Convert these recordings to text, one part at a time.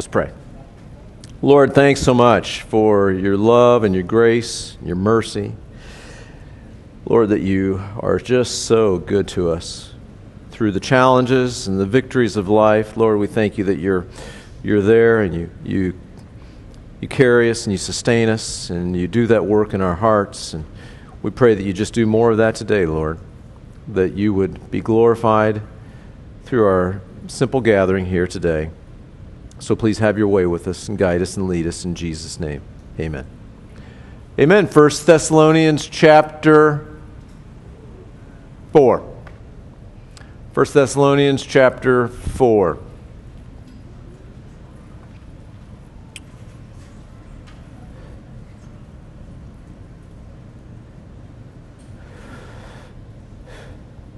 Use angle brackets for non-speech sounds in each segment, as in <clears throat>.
Let's pray. Lord, thanks so much for your love and your grace, and your mercy. Lord, that you are just so good to us through the challenges and the victories of life. Lord, we thank you that you're, you're there and you, you, you carry us and you sustain us and you do that work in our hearts. And we pray that you just do more of that today, Lord, that you would be glorified through our simple gathering here today. So please have your way with us and guide us and lead us in Jesus' name. Amen. Amen. First Thessalonians chapter 4. First Thessalonians chapter 4.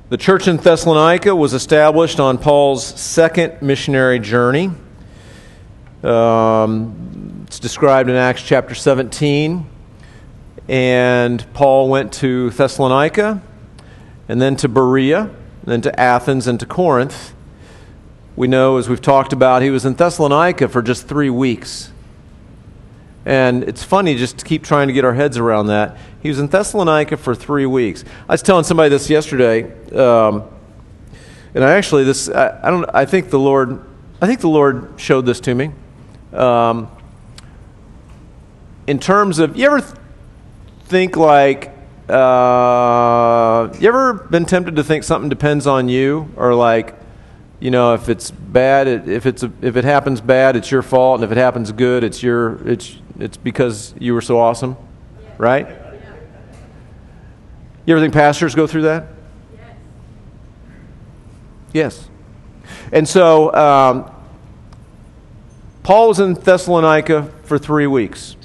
The church in Thessalonica was established on Paul's second missionary journey. Um, it's described in Acts chapter 17. And Paul went to Thessalonica, and then to Berea, then to Athens, and to Corinth. We know, as we've talked about, he was in Thessalonica for just three weeks. And it's funny just to keep trying to get our heads around that. He was in Thessalonica for three weeks. I was telling somebody this yesterday, um, and I actually this I, I, don't I think the Lord I think the Lord showed this to me. Um, in terms of, you ever th- think like, uh, you ever been tempted to think something depends on you, or like, you know, if it's bad, it, if it's a, if it happens bad, it's your fault, and if it happens good, it's your it's it's because you were so awesome, right? You ever think pastors go through that? Yes. And so um, Paul was in Thessalonica for three weeks,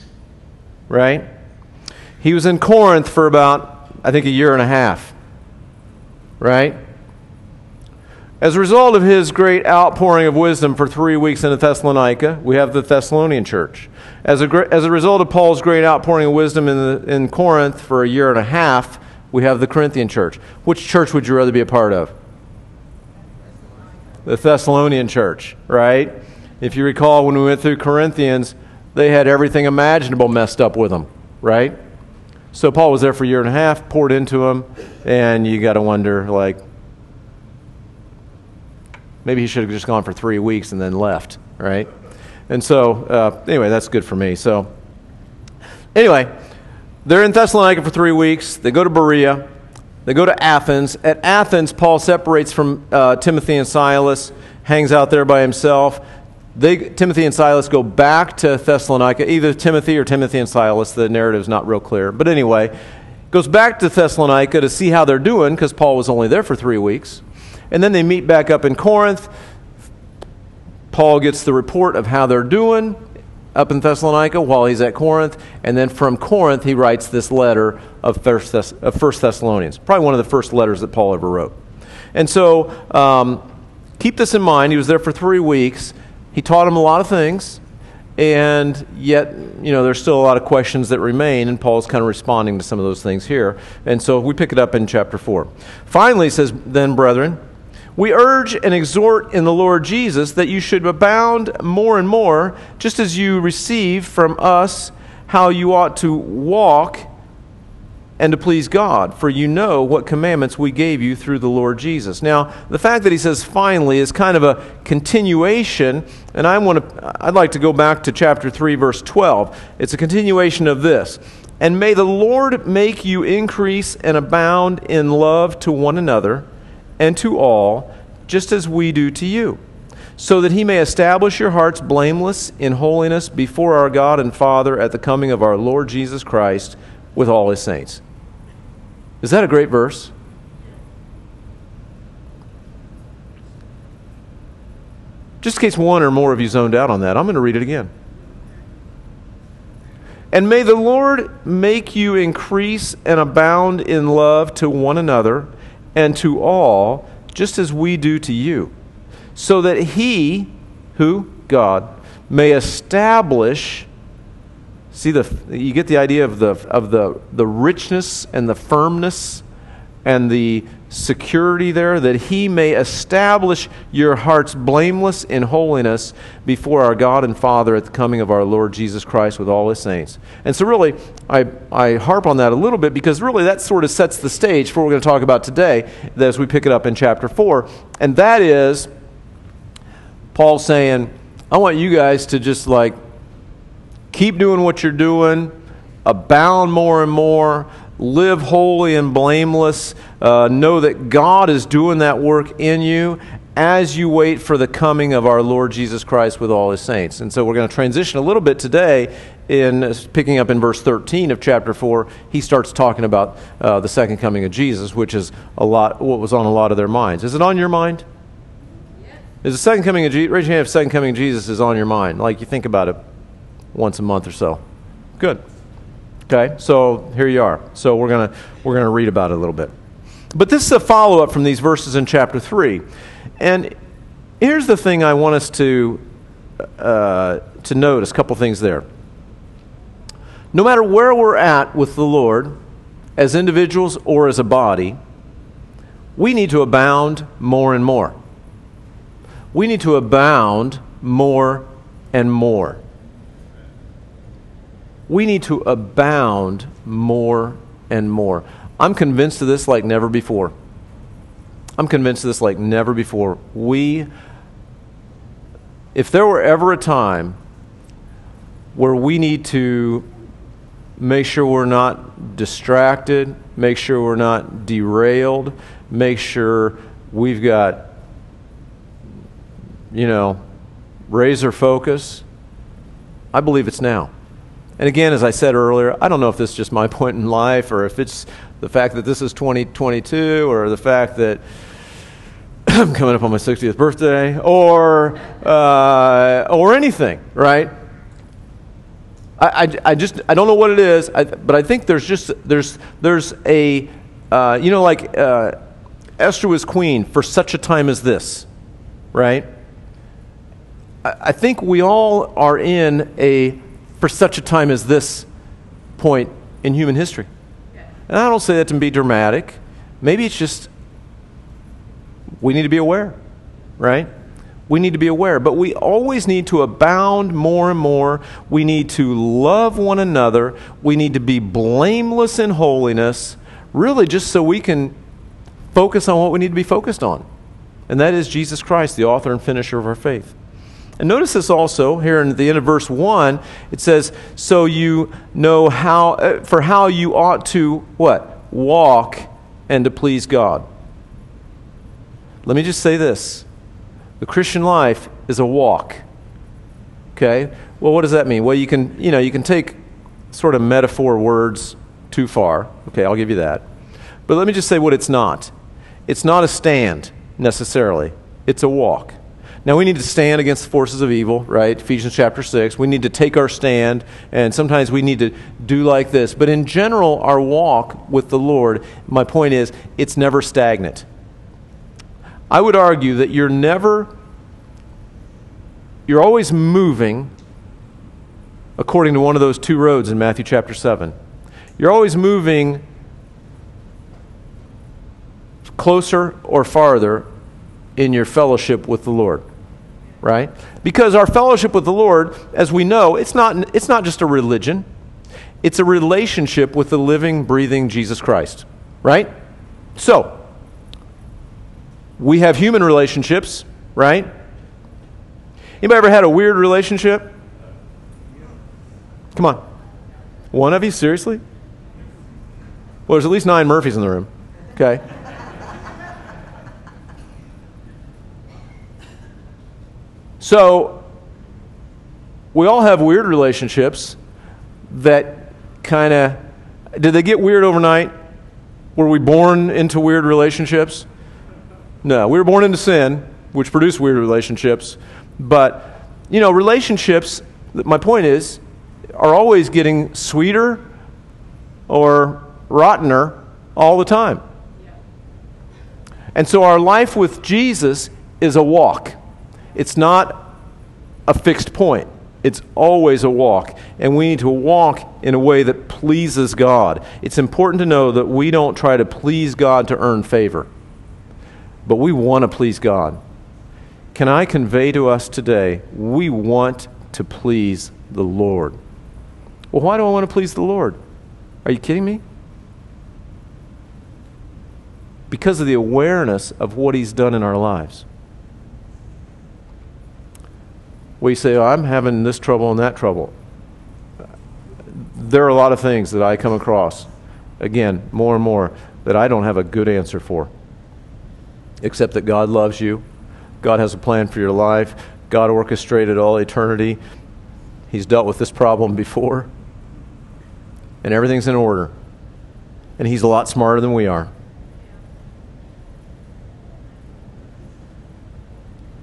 right? He was in Corinth for about, I think, a year and a half, right? As a result of his great outpouring of wisdom for three weeks in Thessalonica, we have the Thessalonian church. As a, as a result of Paul's great outpouring of wisdom in, the, in Corinth for a year and a half, we have the Corinthian church. Which church would you rather be a part of? The Thessalonian church, right? If you recall, when we went through Corinthians, they had everything imaginable messed up with them, right? So Paul was there for a year and a half, poured into them, and you got to wonder, like, maybe he should have just gone for three weeks and then left, right? And so, uh, anyway, that's good for me. So, anyway, they're in Thessalonica for three weeks. They go to Berea. They go to Athens. At Athens, Paul separates from uh, Timothy and Silas, hangs out there by himself. They, Timothy and Silas go back to Thessalonica, either Timothy or Timothy and Silas. The narrative's not real clear. But anyway, goes back to Thessalonica to see how they're doing because Paul was only there for three weeks. And then they meet back up in Corinth. Paul gets the report of how they're doing up in Thessalonica while he's at Corinth. And then from Corinth, he writes this letter of First, Thessalonians. Probably one of the first letters that Paul ever wrote. And so um, keep this in mind. He was there for three weeks. He taught him a lot of things, and yet, you know, there's still a lot of questions that remain, and Paul's kind of responding to some of those things here. And so we pick it up in chapter 4. Finally, says, Then, brethren, we urge and exhort in the Lord Jesus that you should abound more and more, just as you receive from us how you ought to walk and to please God, for you know what commandments we gave you through the Lord Jesus. Now, the fact that he says finally is kind of a continuation, and I want to I'd like to go back to chapter 3 verse 12. It's a continuation of this. And may the Lord make you increase and abound in love to one another and to all, just as we do to you, so that he may establish your hearts blameless in holiness before our God and Father at the coming of our Lord Jesus Christ with all his saints. Is that a great verse? Just in case one or more of you zoned out on that, I'm going to read it again. And may the Lord make you increase and abound in love to one another and to all, just as we do to you, so that He, who? God, may establish See the you get the idea of the of the the richness and the firmness and the security there that he may establish your hearts blameless in holiness before our God and Father at the coming of our Lord Jesus Christ with all his saints. And so, really, I, I harp on that a little bit because really that sort of sets the stage for what we're going to talk about today as we pick it up in chapter 4. And that is Paul saying, I want you guys to just like keep doing what you're doing, abound more and more live holy and blameless. Uh, know that God is doing that work in you as you wait for the coming of our Lord Jesus Christ with all his saints. And so we're going to transition a little bit today in uh, picking up in verse 13 of chapter 4. He starts talking about uh, the second coming of Jesus, which is a lot what was on a lot of their minds. Is it on your mind? Is the second coming of Jesus, raise your hand if second coming of Jesus is on your mind. Like you think about it once a month or so. Good. Okay, so here you are. So we're gonna we're gonna read about it a little bit. But this is a follow up from these verses in chapter three, and here's the thing I want us to uh, to notice. A couple things there. No matter where we're at with the Lord, as individuals or as a body, we need to abound more and more. We need to abound more and more we need to abound more and more. I'm convinced of this like never before. I'm convinced of this like never before. We, if there were ever a time where we need to make sure we're not distracted, make sure we're not derailed, make sure we've got, you know, razor focus, I believe it's now. And again, as I said earlier, I don't know if this is just my <laughs> point in life or if it's the fact that this is 2022 or the fact that <clears throat> I'm coming up on my 60th birthday or, uh, or anything, right? I, I, I, just, I don't know what it is, I, but I think there's just, there's, there's a, uh, you know, like uh, Esther was queen for such a time as this, right? I, I think we all are in a for such a time as this point in human history. And I don't say that to be dramatic. Maybe it's just we need to be aware, right? We need to be aware, but we always need to abound more and more. We need to love one another. We need to be blameless in holiness, really just so we can focus on what we need to be focused on. And that is Jesus Christ, the author and finisher of our faith. And notice this also here in the end of verse 1. It says, So you know how, uh, for how you ought to, what? Walk and to please God. Let me just say this the Christian life is a walk. Okay? Well, what does that mean? Well, you can, you know, you can take sort of metaphor words too far. Okay, I'll give you that. But let me just say what it's not. It's not a stand necessarily, it's a walk. Now, we need to stand against the forces of evil, right? Ephesians chapter 6. We need to take our stand, and sometimes we need to do like this. But in general, our walk with the Lord, my point is, it's never stagnant. I would argue that you're never, you're always moving according to one of those two roads in Matthew chapter 7. You're always moving closer or farther in your fellowship with the Lord right? Because our fellowship with the Lord, as we know, it's not, it's not just a religion, it's a relationship with the living, breathing Jesus Christ, right? So, we have human relationships, right? Anybody ever had a weird relationship? Come on. One of you? Seriously? Well, there's at least nine Murphys in the room. Okay. So, we all have weird relationships that kind of. Did they get weird overnight? Were we born into weird relationships? No, we were born into sin, which produced weird relationships. But, you know, relationships, my point is, are always getting sweeter or rottener all the time. And so our life with Jesus is a walk. It's not a fixed point. It's always a walk, and we need to walk in a way that pleases God. It's important to know that we don't try to please God to earn favor, but we want to please God. Can I convey to us today, we want to please the Lord? Well, why do I want to please the Lord? Are you kidding me? Because of the awareness of what He's done in our lives. We say, oh, I'm having this trouble and that trouble. There are a lot of things that I come across, again, more and more, that I don't have a good answer for. Except that God loves you, God has a plan for your life, God orchestrated all eternity. He's dealt with this problem before, and everything's in order. And He's a lot smarter than we are.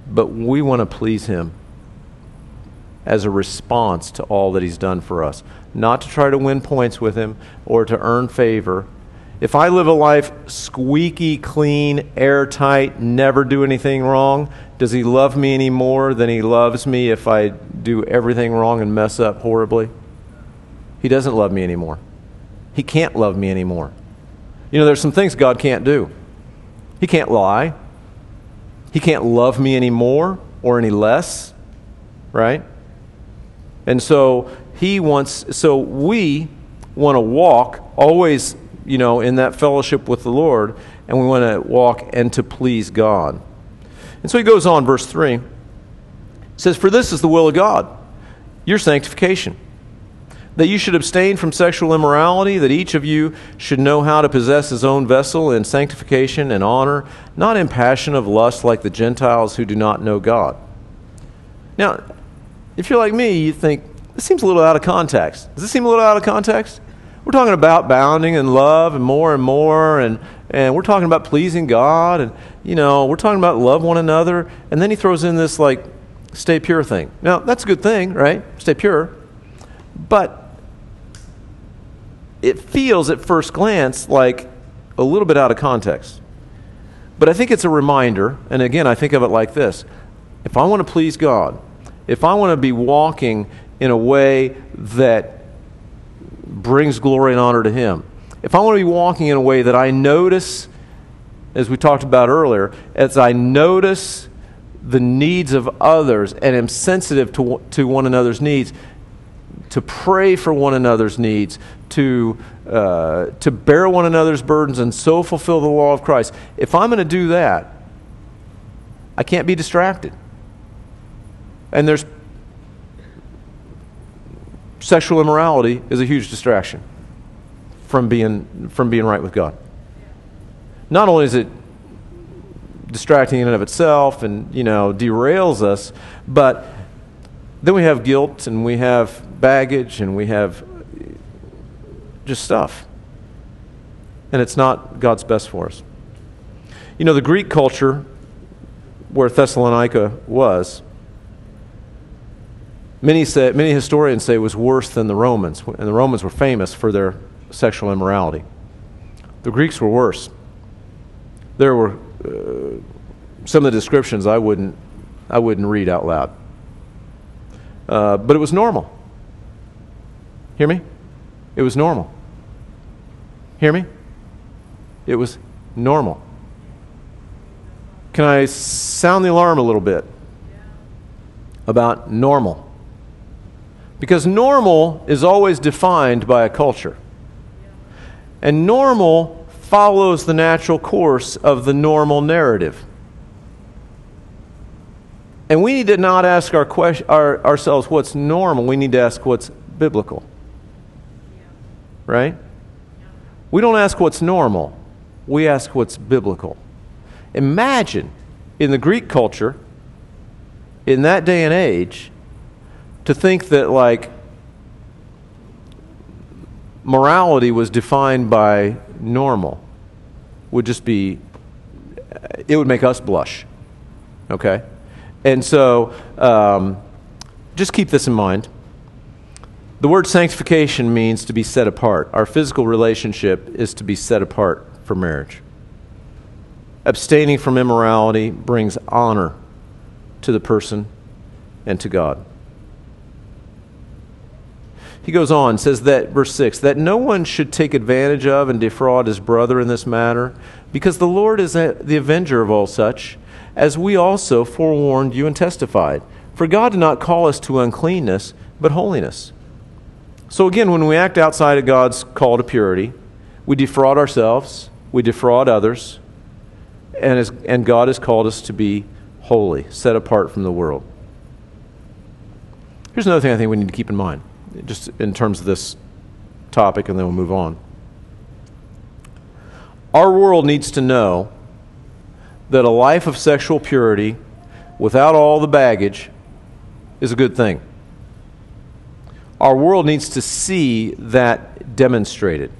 But we want to please Him as a response to all that He's done for us, not to try to win points with Him or to earn favor. If I live a life squeaky clean, airtight, never do anything wrong, does He love me any more than He loves me if I do everything wrong and mess up horribly? He doesn't love me anymore. He can't love me anymore. You know, there's some things God can't do. He can't lie. He can't love me any more or any less, right? And so he wants, so we want to walk always, you know, in that fellowship with the Lord, and we want to walk and to please God. And so he goes on, verse 3 says, For this is the will of God, your sanctification, that you should abstain from sexual immorality, that each of you should know how to possess his own vessel in sanctification and honor, not in passion of lust like the Gentiles who do not know God. Now, if you're like me, you think, this seems a little out of context. Does this seem a little out of context? We're talking about bounding and love and more and more, and, and we're talking about pleasing God, and, you know, we're talking about love one another, and then he throws in this, like, stay pure thing. Now, that's a good thing, right? Stay pure. But it feels at first glance like a little bit out of context. But I think it's a reminder, and again, I think of it like this if I want to please God, if I want to be walking in a way that brings glory and honor to Him, if I want to be walking in a way that I notice, as we talked about earlier, as I notice the needs of others and am sensitive to, to one another's needs, to pray for one another's needs, to, uh, to bear one another's burdens, and so fulfill the law of Christ. If I'm going to do that, I can't be distracted. And there's sexual immorality is a huge distraction from being from being right with God. Not only is it distracting in and of itself and you know derails us, but then we have guilt and we have baggage and we have just stuff. And it's not God's best for us. You know, the Greek culture where Thessalonica was Many, say, many historians say it was worse than the Romans, and the Romans were famous for their sexual immorality. The Greeks were worse. There were uh, some of the descriptions I wouldn't, I wouldn't read out loud. Uh, but it was normal. Hear me? It was normal. Hear me? It was normal. Can I sound the alarm a little bit about normal? Because normal is always defined by a culture. And normal follows the natural course of the normal narrative. And we need to not ask our question, our, ourselves what's normal. We need to ask what's biblical. Right? We don't ask what's normal, we ask what's biblical. Imagine in the Greek culture, in that day and age, to think that, like, morality was defined by normal would just be, it would make us blush. Okay? And so, um, just keep this in mind. The word sanctification means to be set apart. Our physical relationship is to be set apart for marriage. Abstaining from immorality brings honor to the person and to God. He goes on, says that, verse 6, that no one should take advantage of and defraud his brother in this matter, because the Lord is a, the avenger of all such, as we also forewarned you and testified. For God did not call us to uncleanness, but holiness. So again, when we act outside of God's call to purity, we defraud ourselves, we defraud others, and, and God has called us to be holy, set apart from the world. Here's another thing I think we need to keep in mind, just in terms of this topic, and then we'll move on. Our world needs to know that a life of sexual purity without all the baggage is a good thing. Our world needs to see that demonstrated.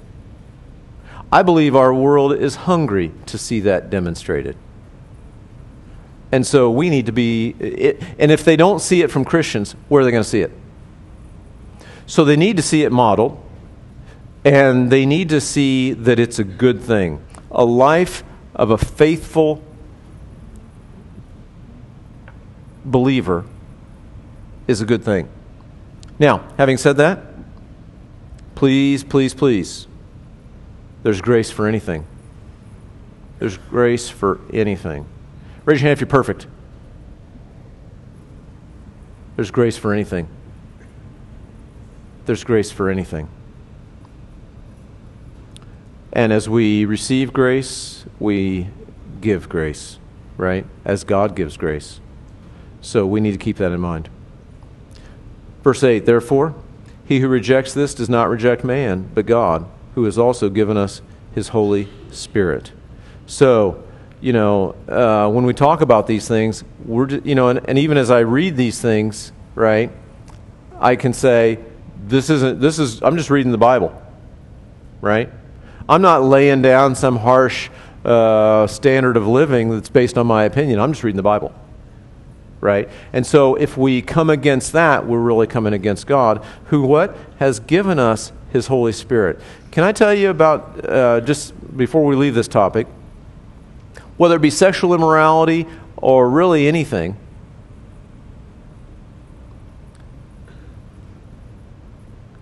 I believe our world is hungry to see that demonstrated. And so we need to be, it, and if they don't see it from Christians, where are they going to see it? So they need to see it modeled, and they need to see that it's a good thing. A life of a faithful believer is a good thing. Now, having said that, please, please, please, there's grace for anything. There's grace for anything. Raise your hand if you're perfect. There's grace for anything. There's grace for anything. And as we receive grace, we give grace, right? As God gives grace. So we need to keep that in mind. Verse 8 Therefore, he who rejects this does not reject man, but God, who has also given us his Holy Spirit. So, you know, uh, when we talk about these things, we're, you know, and, and even as I read these things, right, I can say, this isn't, this is, I'm just reading the Bible, right? I'm not laying down some harsh uh, standard of living that's based on my opinion. I'm just reading the Bible right? And so if we come against that, we're really coming against God, who what? Has given us his Holy Spirit. Can I tell you about, uh, just before we leave this topic, whether it be sexual immorality or really anything,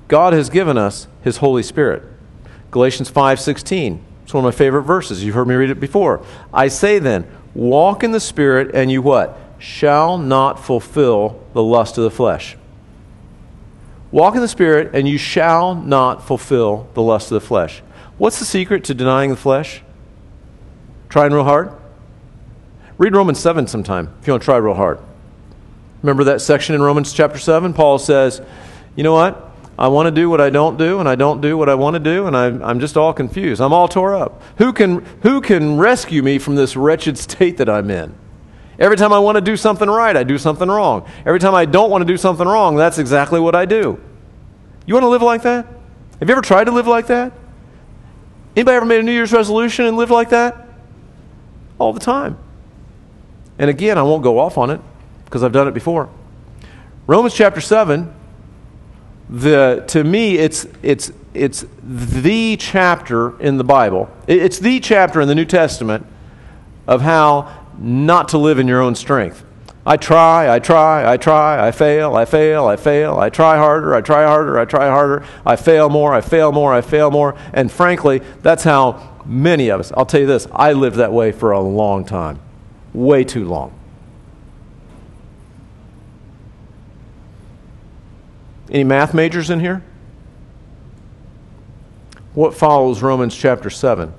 God has given us his Holy Spirit. Galatians 5:16. It's one of my favorite verses. You've heard me read it before. I say then, walk in the Spirit and you what? shall not fulfill the lust of the flesh. Walk in the Spirit, and you shall not fulfill the lust of the flesh. What's the secret to denying the flesh? Trying real hard? Read Romans 7 sometime if you want to try real hard. Remember that section in Romans chapter 7? Paul says, You know what? I want to do what I don't do, and I don't do what I want to do, and I'm, I'm just all confused. I'm all tore up. Who can, who can rescue me from this wretched state that I'm in? Every time I want to do something right, I do something wrong. Every time I don't want to do something wrong, that's exactly what I do. You want to live like that? Have you ever tried to live like that? Anybody ever made a New Year's resolution and lived like that? All the time. And again, I won't go off on it because I've done it before. Romans chapter 7, the, to me, it's, it's, it's the chapter in the Bible. It's the chapter in the New Testament of how not to live in your own strength. I try, I try, I try, I fail, I fail, I fail, I try harder, I try harder, I try harder, I fail more, I fail more, I fail more. And frankly, that's how many of us, I'll tell you this, I lived that way for a long time. Way too long. Any math majors in here? What follows Romans chapter 7?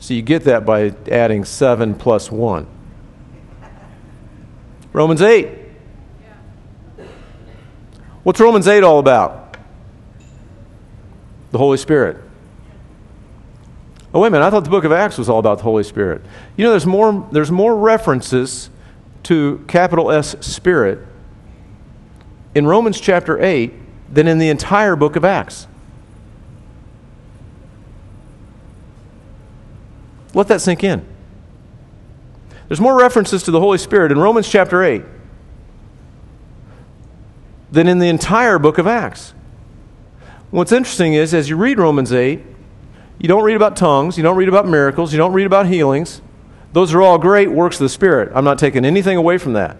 So you get that by adding 7 plus 1. Romans 8. What's Romans 8 all about? The Holy Spirit. Oh, wait a minute. I thought the book of Acts was all about the Holy Spirit. You know, there's more, there's more references to capital S Spirit in Romans chapter 8 than in the entire book of Acts. Let that sink in. There's more references to the Holy Spirit in Romans chapter 8 than in the entire book of Acts. What's interesting is, as you read Romans 8, you don't read about tongues, you don't read about miracles, you don't read about healings. Those are all great works of the Spirit. I'm not taking anything away from that.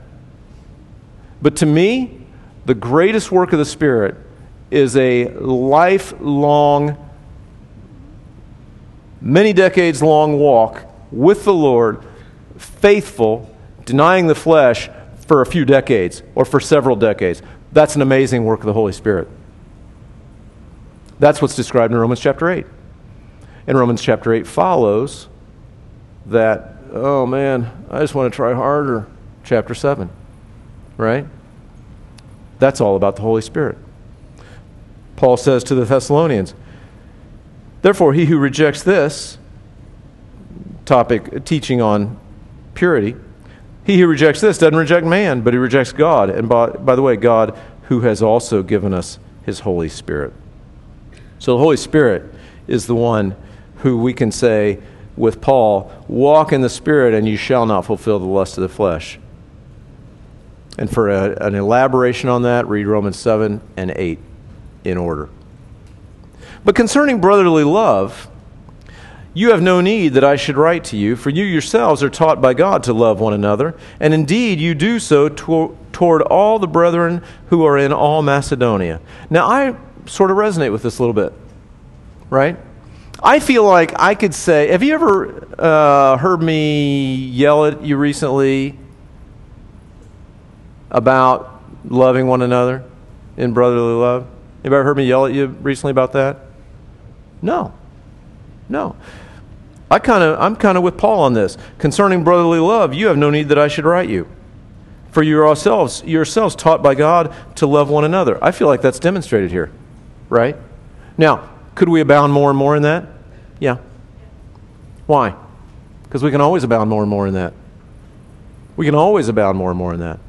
But to me, the greatest work of the Spirit is a lifelong, many decades long walk with the Lord, faithful, denying the flesh for a few decades or for several decades. That's an amazing work of the Holy Spirit. That's what's described in Romans chapter 8. And Romans chapter 8 follows that, oh man, I just want to try harder, chapter 7. Right? That's all about the Holy Spirit. Paul says to the Thessalonians, Therefore, he who rejects this topic, teaching on purity, he who rejects this doesn't reject man, but he rejects God. And by, by the way, God who has also given us his Holy Spirit. So the Holy Spirit is the one who we can say with Paul, walk in the Spirit and you shall not fulfill the lust of the flesh. And for a, an elaboration on that, read Romans 7 and 8 in order. But concerning brotherly love, you have no need that I should write to you, for you yourselves are taught by God to love one another, and indeed you do so to- toward all the brethren who are in all Macedonia. Now, I sort of resonate with this a little bit, right? I feel like I could say, have you ever uh, heard me yell at you recently about loving one another in brotherly love? Anybody ever heard me yell at you recently about that? No. No. I kind of I'm kind of with Paul on this. Concerning brotherly love, you have no need that I should write you. For you yourselves yourselves taught by God to love one another. I feel like that's demonstrated here. Right? Now, could we abound more and more in that? Yeah. Why? Because we can always abound more and more in that. We can always abound more and more in that.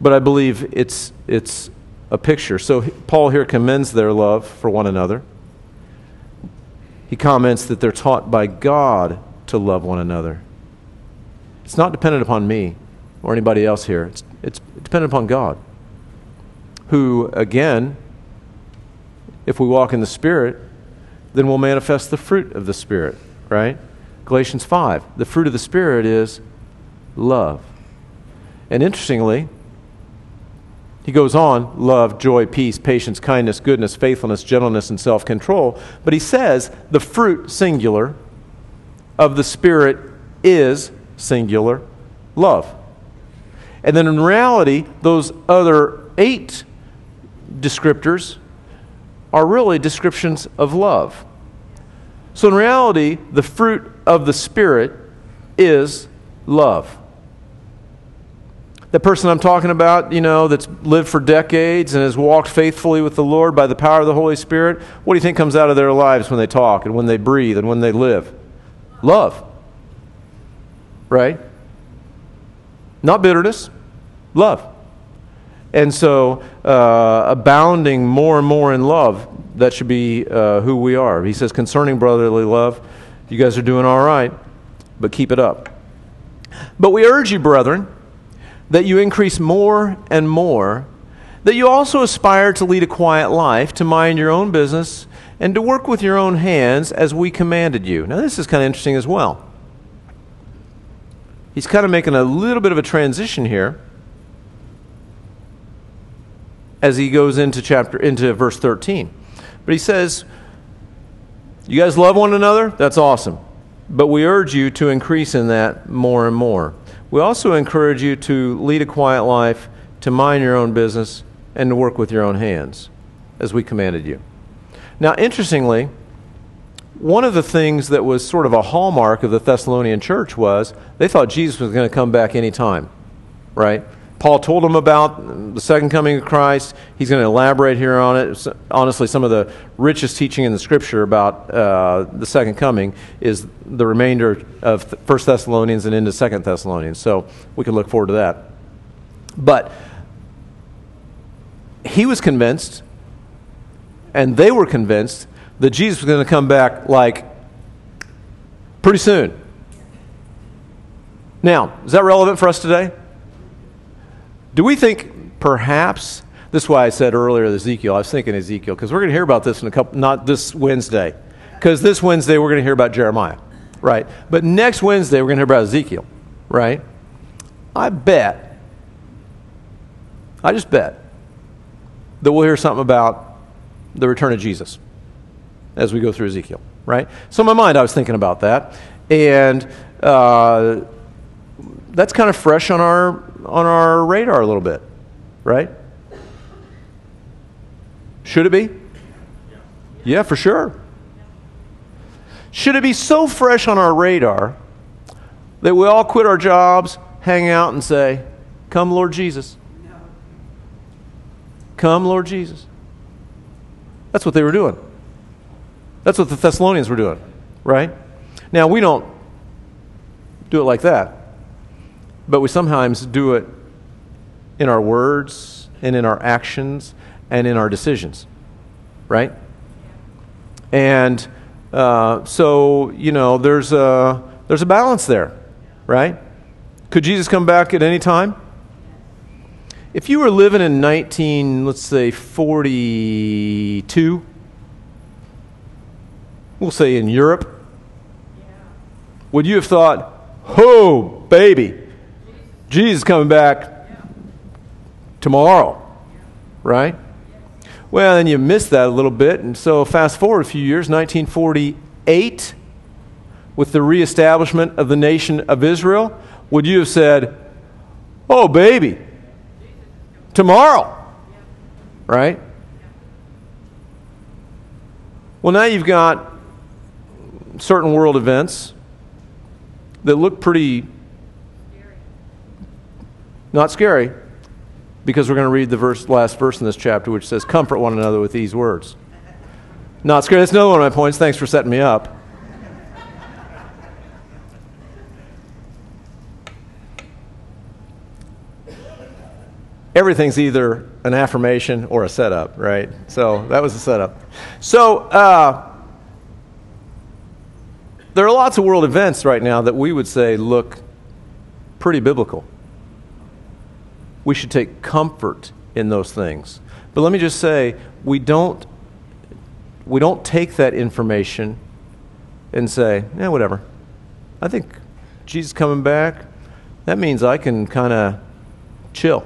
But I believe it's it's a picture. So Paul here commends their love for one another he comments that they're taught by God to love one another. It's not dependent upon me or anybody else here, it's, it's dependent upon God, who, again, if we walk in the Spirit, then we'll manifest the fruit of the Spirit, right? Galatians 5. The fruit of the Spirit is love. And interestingly, he goes on love, joy, peace, patience, kindness, goodness, faithfulness, gentleness, and self control. But he says the fruit, singular, of the Spirit is singular love. And then in reality, those other eight descriptors are really descriptions of love. So in reality, the fruit of the Spirit is love the person I'm talking about, you know, that's lived for decades and has walked faithfully with the Lord by the power of the Holy Spirit, what do you think comes out of their lives when they talk and when they breathe and when they live? Love. Right? Not bitterness, love. And so, uh, abounding more and more in love, that should be uh, who we are. He says, concerning brotherly love, you guys are doing all right, but keep it up. But we urge you, brethren, that you increase more and more, that you also aspire to lead a quiet life, to mind your own business, and to work with your own hands as we commanded you. Now, this is kind of interesting as well. He's kind of making a little bit of a transition here as he goes into chapter into verse 13. But he says, "You guys love one another? That's awesome. But we urge you to increase in that more and more." We also encourage you to lead a quiet life, to mind your own business, and to work with your own hands, as we commanded you. Now, interestingly, one of the things that was sort of a hallmark of the Thessalonian church was they thought Jesus was going to come back anytime, right? Paul told them about the second coming of Christ. He's going to elaborate here on it. Honestly, some of the richest teaching in the Scripture about uh, the second coming is the remainder of First Thessalonians and into Second Thessalonians. So we can look forward to that. But he was convinced, and they were convinced that Jesus was going to come back like pretty soon. Now, is that relevant for us today? Do we think perhaps, this is why I said earlier Ezekiel, I was thinking Ezekiel, because we're going to hear about this in a couple, not this Wednesday, because this Wednesday we're going to hear about Jeremiah, right? But next Wednesday we're going to hear about Ezekiel, right? I bet, I just bet, that we'll hear something about the return of Jesus as we go through Ezekiel, right? So in my mind, I was thinking about that. And uh, that's kind of fresh on our, on our radar a little bit, right? Should it be? Yeah, for sure. Should it be so fresh on our radar that we all quit our jobs, hang out, and say, Come, Lord Jesus? Come, Lord Jesus. That's what they were doing. That's what the Thessalonians were doing, right? Now, we don't do it like that, but we sometimes do it in our words and in our actions and in our decisions, right? And uh, so, you know, there's a, there's a balance there, right? Could Jesus come back at any time? If you were living in 19, let's say 42, we'll say in Europe, would you have thought, oh, baby, Jesus coming back tomorrow, right? Well, then you missed that a little bit. And so, fast forward a few years, 1948, with the reestablishment of the nation of Israel, would you have said, Oh, baby, tomorrow? Right? Well, now you've got certain world events that look pretty not scary because we're going to read the verse, last verse in this chapter, which says, Comfort one another with these words. Not scary. That's another one of my points. Thanks for setting me up. Everything's either an affirmation or a setup, right? So that was a setup. So uh, there are lots of world events right now that we would say look pretty biblical we should take comfort in those things. But let me just say, we don't, we don't take that information and say, yeah, whatever. I think Jesus coming back, that means I can kind of chill.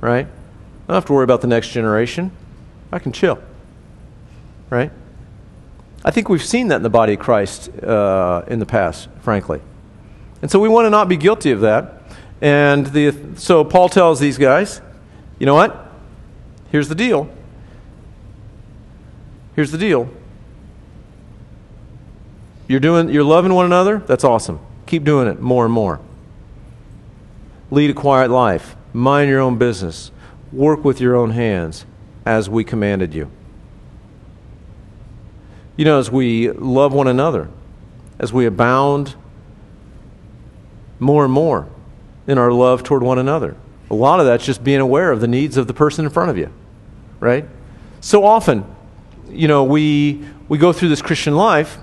Right? I don't have to worry about the next generation. I can chill. Right? I think we've seen that in the body of Christ uh, in the past, frankly. And so we want to not be guilty of that. And the, so Paul tells these guys, you know what? Here's the deal. Here's the deal. You're doing you're loving one another? That's awesome. Keep doing it more and more. Lead a quiet life. Mind your own business. Work with your own hands as we commanded you. You know, as we love one another, as we abound more and more in our love toward one another. A lot of that's just being aware of the needs of the person in front of you, right? So often, you know, we, we go through this Christian life,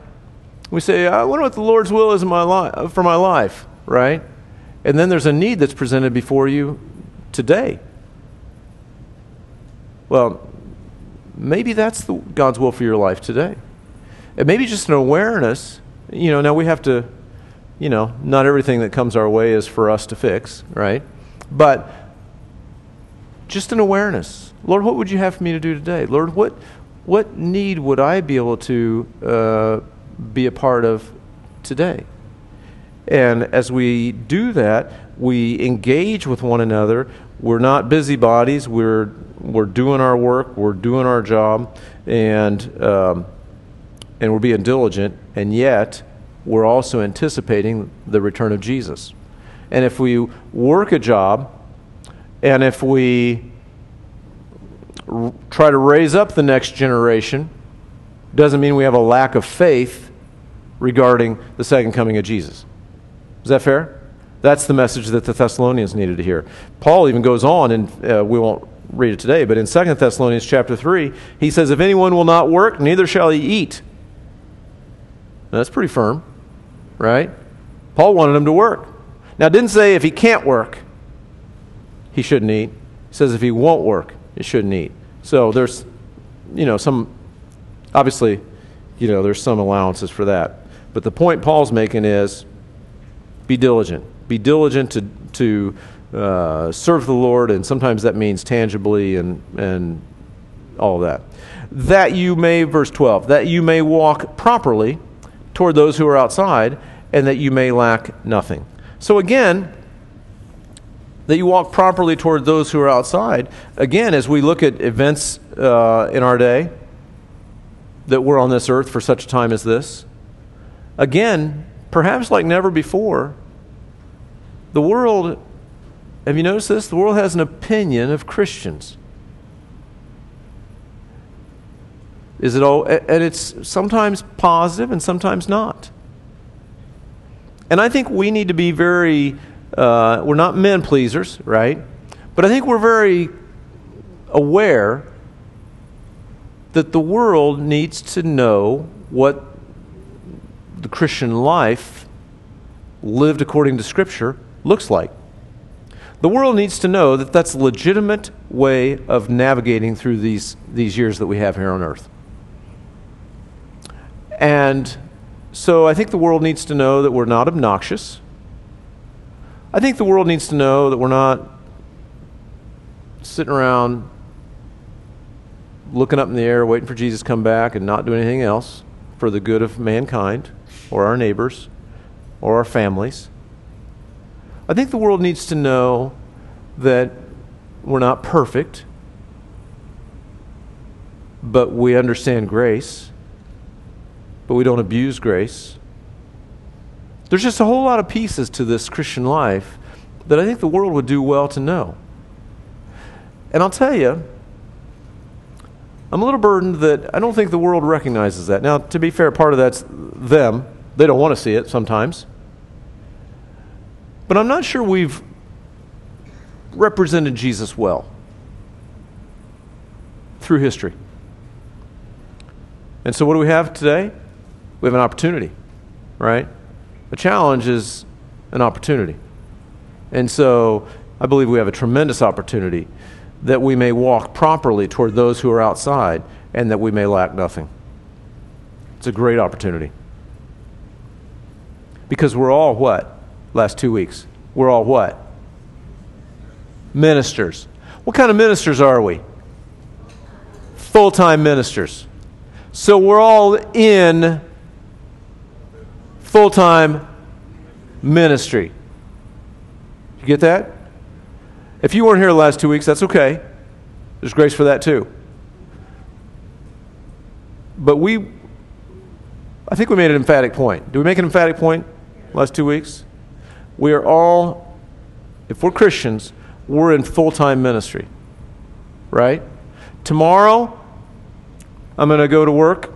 we say, I wonder what the Lord's will is in my li- for my life, right? And then there's a need that's presented before you today. Well, maybe that's the, God's will for your life today. And maybe just an awareness, you know, now we have to you know, not everything that comes our way is for us to fix, right? But just an awareness. Lord, what would you have for me to do today? Lord, what, what need would I be able to uh, be a part of today? And as we do that, we engage with one another. We're not busybodies. We're, we're doing our work. We're doing our job. And, um, and we're being diligent. And yet, we're also anticipating the return of Jesus. And if we work a job, and if we r- try to raise up the next generation, doesn't mean we have a lack of faith regarding the second coming of Jesus. Is that fair? That's the message that the Thessalonians needed to hear. Paul even goes on, and uh, we won't read it today, but in 2 Thessalonians chapter 3, he says, If anyone will not work, neither shall he eat. Now, that's pretty firm right? Paul wanted him to work. Now, didn't say if he can't work, he shouldn't eat. He says if he won't work, he shouldn't eat. So there's, you know, some, obviously, you know, there's some allowances for that. But the point Paul's making is be diligent. Be diligent to, to uh, serve the Lord, and sometimes that means tangibly and, and all that. That you may, verse 12, that you may walk properly toward those who are outside, and that you may lack nothing. So again, that you walk properly toward those who are outside. Again, as we look at events uh, in our day, that we're on this earth for such a time as this, again, perhaps like never before, the world, have you noticed this? The world has an opinion of Christians. Is it all, and it's sometimes positive and sometimes not. And I think we need to be very, uh, we're not men pleasers, right? But I think we're very aware that the world needs to know what the Christian life lived according to Scripture looks like. The world needs to know that that's a legitimate way of navigating through these, these years that we have here on earth. And so I think the world needs to know that we're not obnoxious. I think the world needs to know that we're not sitting around looking up in the air waiting for Jesus to come back and not doing anything else for the good of mankind or our neighbors or our families. I think the world needs to know that we're not perfect, but we understand grace, but we don't abuse grace. There's just a whole lot of pieces to this Christian life that I think the world would do well to know. And I'll tell you, I'm a little burdened that I don't think the world recognizes that. Now, to be fair, part of that's them. They don't want to see it sometimes. But I'm not sure we've represented Jesus well through history. And so, what do we have today? We have an opportunity, right? A challenge is an opportunity. And so, I believe we have a tremendous opportunity that we may walk properly toward those who are outside and that we may lack nothing. It's a great opportunity. Because we're all what? last two weeks. We're all what? Ministers. What kind of ministers are we? Full time ministers. So we're all in full time ministry. You get that? If you weren't here the last two weeks, that's okay. There's grace for that too. But we, I think we made an emphatic point. Do we make an emphatic point last two weeks? we are all, if we're Christians, we're in full time ministry, right? Tomorrow, I'm going to go to work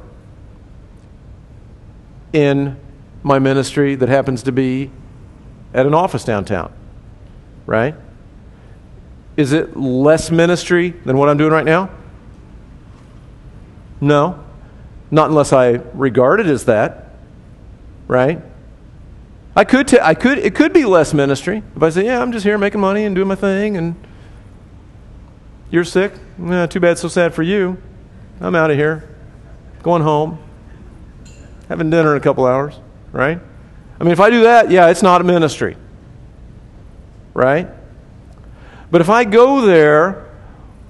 in my ministry that happens to be at an office downtown, right? Is it less ministry than what I'm doing right now? No. Not unless I regard it as that, right? I could, t- I could, it could be less ministry. If I say, yeah, I'm just here making money and doing my thing, and you're sick, eh, too bad, so sad for you. I'm out of here, going home, having dinner in a couple hours, right? I mean, if I do that, yeah, it's not a ministry, right? But if I go there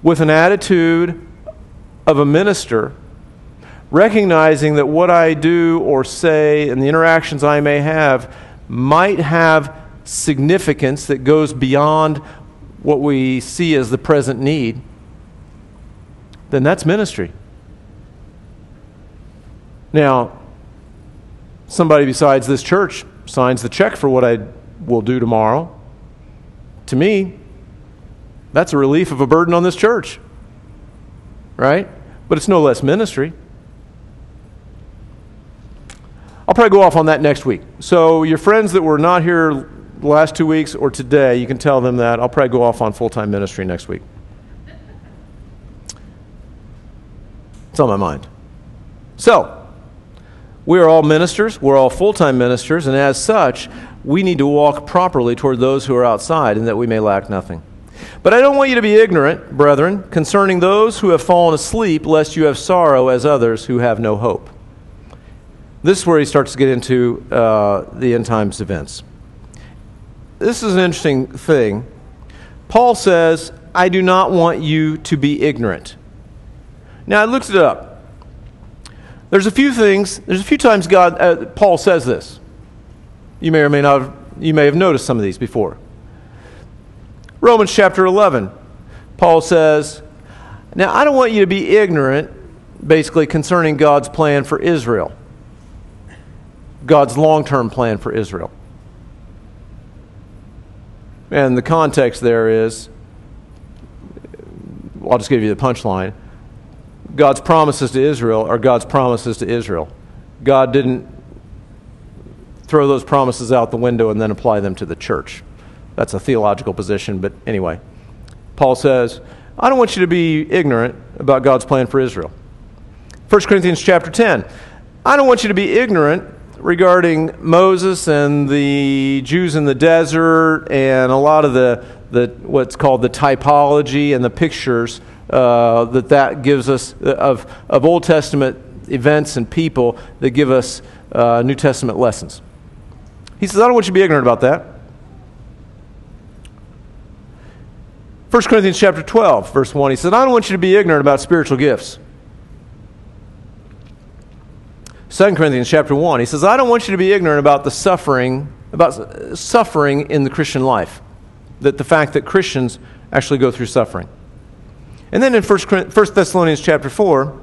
with an attitude of a minister, recognizing that what I do or say and the interactions I may have might have significance that goes beyond what we see as the present need, then that's ministry. Now, somebody besides this church signs the check for what I will do tomorrow. To me, that's a relief of a burden on this church, right? But it's no less ministry. I'll probably go off on that next week. So, your friends that were not here the last two weeks or today, you can tell them that. I'll probably go off on full time ministry next week. It's on my mind. So, we are all ministers, we're all full time ministers, and as such, we need to walk properly toward those who are outside and that we may lack nothing. But I don't want you to be ignorant, brethren, concerning those who have fallen asleep, lest you have sorrow as others who have no hope. This is where he starts to get into uh, the end times events. This is an interesting thing Paul says, I do not want you to be ignorant. Now, I looked it up. There's a few things, there's a few times God, uh, Paul says this. You may or may not have, you may have noticed some of these before. Romans chapter 11, Paul says, Now, I don't want you to be ignorant, basically, concerning God's plan for Israel, God's long term plan for Israel. And the context there is I'll just give you the punchline. God's promises to Israel are God's promises to Israel. God didn't throw those promises out the window and then apply them to the church. That's a theological position, but anyway. Paul says, I don't want you to be ignorant about God's plan for Israel. 1 Corinthians chapter 10. I don't want you to be ignorant regarding Moses and the Jews in the desert and a lot of the, the what's called the typology and the pictures uh, that that gives us of, of Old Testament events and people that give us uh, New Testament lessons. He says, I don't want you to be ignorant about that. 1 Corinthians chapter 12, verse 1, he says, I don't want you to be ignorant about spiritual gifts. 2 Corinthians chapter 1, he says, I don't want you to be ignorant about the suffering, about suffering in the Christian life. That the fact that Christians actually go through suffering. And then in 1 Thessalonians chapter 4,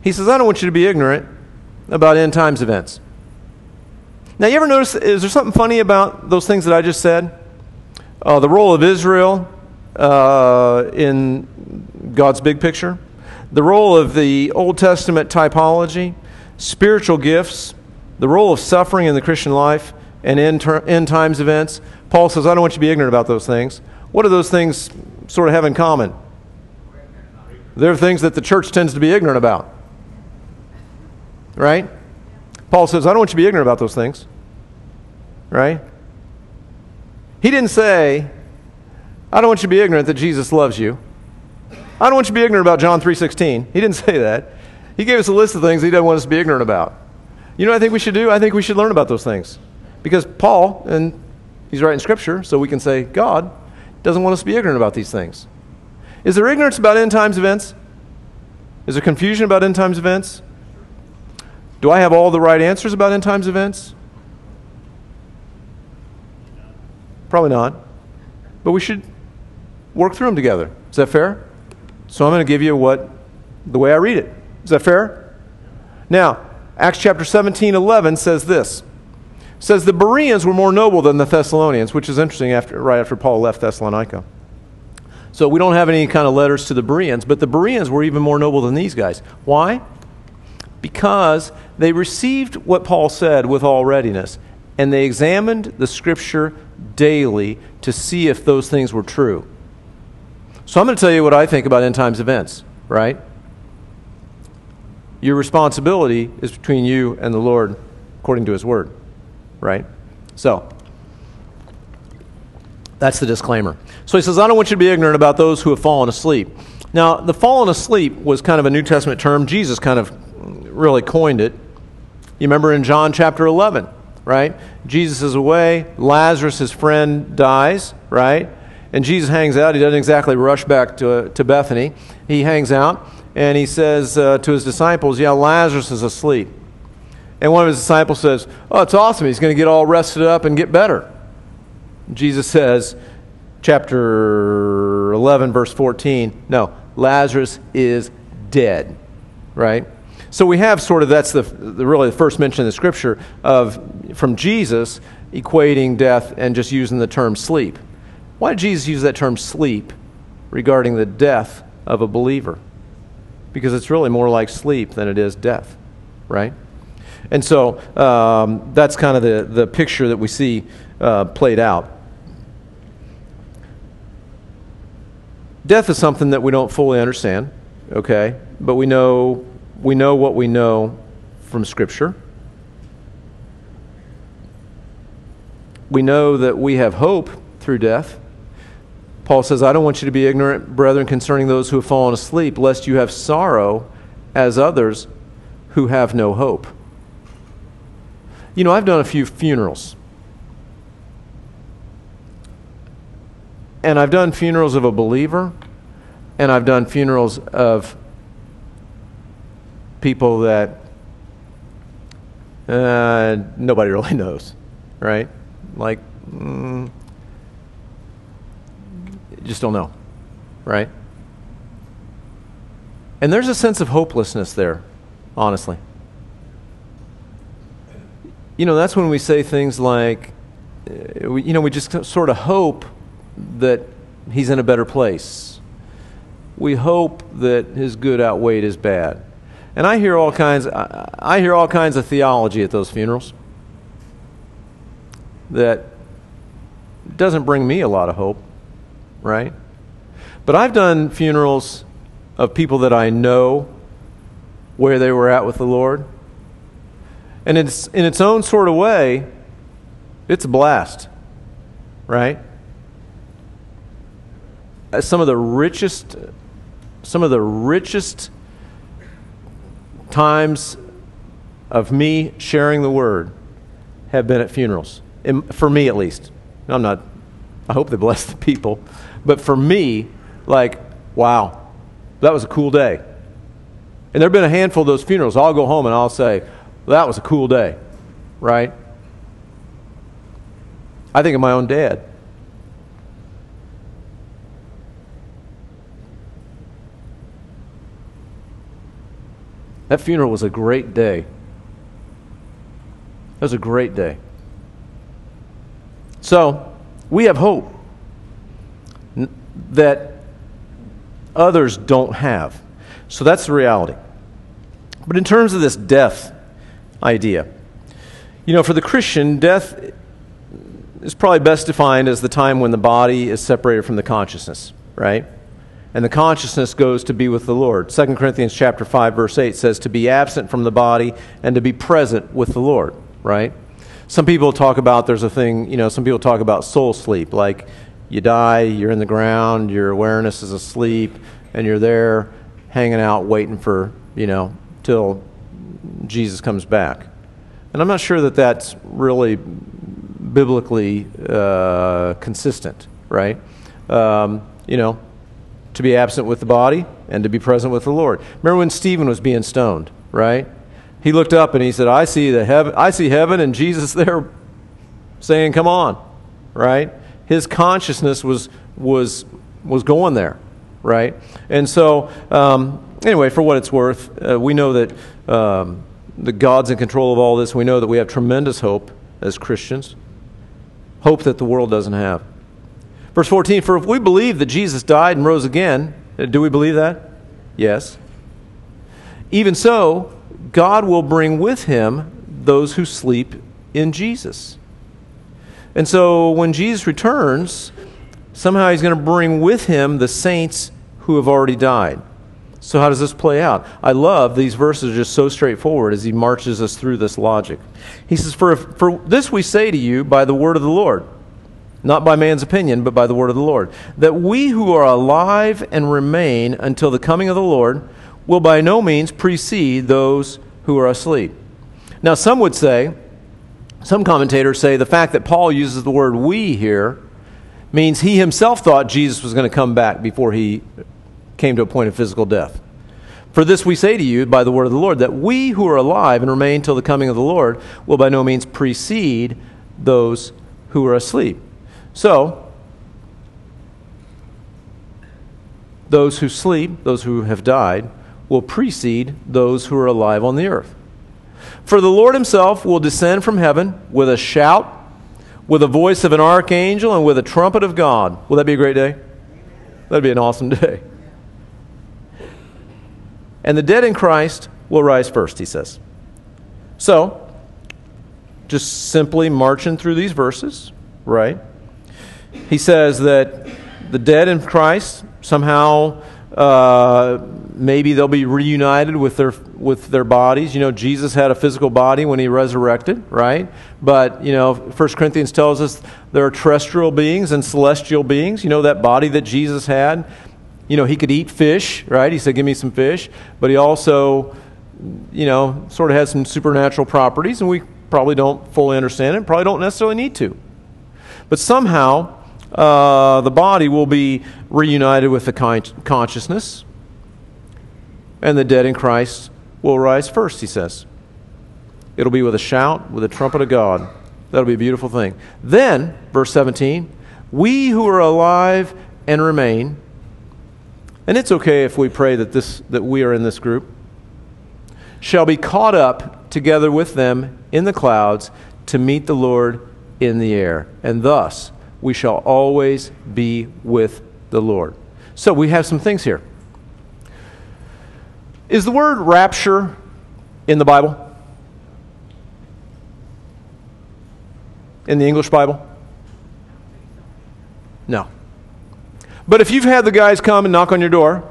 he says, I don't want you to be ignorant about end times events. Now, you ever notice, is there something funny about those things that I just said? Uh, the role of Israel uh, in God's big picture, the role of the Old Testament typology, spiritual gifts, the role of suffering in the Christian life, and end, ter- end times events. Paul says, I don't want you to be ignorant about those things. What do those things sort of have in common? They're things that the church tends to be ignorant about. Right? Paul says, I don't want you to be ignorant about those things. Right? He didn't say, I don't want you to be ignorant that Jesus loves you. I don't want you to be ignorant about John 3.16. He didn't <laughs> say that. He gave us a list of things he doesn't want us to be ignorant about. You know what I think we should do? I think we should learn about those things. Because Paul, and he's writing scripture, so we can say, God doesn't want us to be ignorant about these things. Is there ignorance about end times events? Is there confusion about end times events? Do I have all the right answers about end times events? Probably not. But we should work through them together. Is that fair? So I'm going to give you what the way I read it. Is that fair? Now, Acts chapter 17, 11 says this. It says the Bereans were more noble than the Thessalonians, which is interesting after, right after Paul left Thessalonica. So we don't have any kind of letters to the Bereans, but the Bereans were even more noble than these guys. Why? Because they received what Paul said with all readiness, and they examined the scripture daily to see if those things were true. So I'm going to tell you what I think about end times events, right? Your responsibility is between you and the Lord according to His Word, right? So, that's the disclaimer. So he says, I don't want you to be ignorant about those who have fallen asleep. Now, the fallen asleep was kind of a New Testament term. Jesus kind of really coined it. You remember in John chapter 11, right? Jesus is away. Lazarus, his friend, dies, right? And Jesus hangs out. He doesn't exactly rush back to, to Bethany. He hangs out and he says uh, to his disciples, Yeah, Lazarus is asleep. And one of his disciples says, Oh, it's awesome. He's going to get all rested up and get better. Jesus says, chapter 11, verse 14, no, Lazarus is dead, right? So we have sort of that's the, the, really the first mention in the scripture of from Jesus equating death and just using the term sleep. Why did Jesus use that term sleep regarding the death of a believer? because it's really more like sleep than it is death, right? And so um, that's kind of the, the picture that we see uh, played out. Death is something that we don't fully understand, okay? But we know, we know what we know from Scripture. We know that we have hope through death. Paul says, I don't want you to be ignorant, brethren, concerning those who have fallen asleep, lest you have sorrow as others who have no hope. You know, I've done a few funerals. And I've done funerals of a believer, and I've done funerals of people that uh, nobody really <laughs> knows, right? Like, mm, just don't know, right? And there's a sense of hopelessness there, honestly. You know, that's when we say things like, uh, you know, we just sort of hope that he's in a better place. We hope that his good outweighed his bad. And I hear all kinds I, hear all kinds of theology at those funerals that doesn't bring me a lot of hope, right? But I've done funerals of people that I know where they were at with the Lord. And it's in its own sort of way, it's a blast, right? Uh, some of the richest some of the richest times of me sharing the word have been at funerals, for me at least. I'm not, I hope they bless the people, but for me, like, wow, that was a cool day. And there have been a handful of those funerals. I'll go home and I'll say, that was a cool day, right? I think of my own dad. That funeral was a great day. That was a great day. So, we have hope that others don't have. So, that's the reality. But in terms of this death idea, you know, for the Christian, death is probably best defined as the time when the body is separated from the consciousness, right? And the consciousness goes to be with the Lord. 2 Corinthians chapter 5 verse 8 says to be absent from the body and to be present with the Lord, right? Some people talk about there's a thing, you know, some people talk about soul sleep, like you die, you're in the ground, your awareness is asleep, and you're there hanging out waiting for, you know, till Jesus comes back. And I'm not sure that that's really biblically uh, consistent, right? Um, you know, to be absent with the body and to be present with the Lord. Remember when Stephen was being stoned, right? He looked up and he said, I see, the heaven, I see heaven and Jesus <laughs> there saying, Come on, right? His consciousness was, was, was going there, right? And so, um, anyway, for what it's worth, uh, we know that um, the God's in control of all this. We know that we have tremendous hope as Christians, hope that the world doesn't have. Verse 14 For if we believe that Jesus died and rose again, uh, do we believe that? Yes. Even so, God will bring with him those who sleep in Jesus. And so when Jesus returns, somehow he's going to bring with him the saints who have already died. So, how does this play out? I love these verses are just so straightforward as he marches us through this logic. He says, For, for this we say to you by the word of the Lord not by man's opinion, but by the word of the Lord, that we who are alive and remain until the coming of the Lord will by no means precede those who are asleep. Now, some would say, some commentators say the fact that Paul uses the word we here means he himself thought Jesus was going to come back before he came to a point of physical death. For this we say to you by the word of the Lord, that we who are alive and remain till the coming of the Lord will by no means precede those who are asleep. So, those who sleep, those who have died, will precede those who are alive on the earth. For the Lord himself will descend from heaven with a shout, with the voice of an archangel, and with a trumpet of God. Will that be a great day? That'd be an awesome <laughs> day. And the dead in Christ will rise first, he says. So, just simply marching through these verses, right? He says that the dead in Christ somehow uh, maybe they'll be reunited with their with their bodies. You know, Jesus had a physical body when he resurrected, right? But you know, First Corinthians tells us there are terrestrial beings and celestial beings. You know, that body that Jesus had. You know, he could eat fish, right? He said, "Give me some fish," but he also, you know, sort of has some supernatural properties, and we probably don't fully understand it. Probably don't necessarily need to. But somehow uh, the body will be reunited with the con- consciousness, and the dead in Christ will rise first, he says. It'll be with a shout, with a trumpet of God. That'll be a beautiful thing. Then, verse 17, we who are alive and remain, and it's okay if we pray that, this, that we are in this group, shall be caught up together with them in the clouds to meet the Lord in the air. And thus we shall always be with the Lord. So we have some things here. Is the word rapture in the Bible? In the English Bible? No. But if you've had the guys come and knock on your door,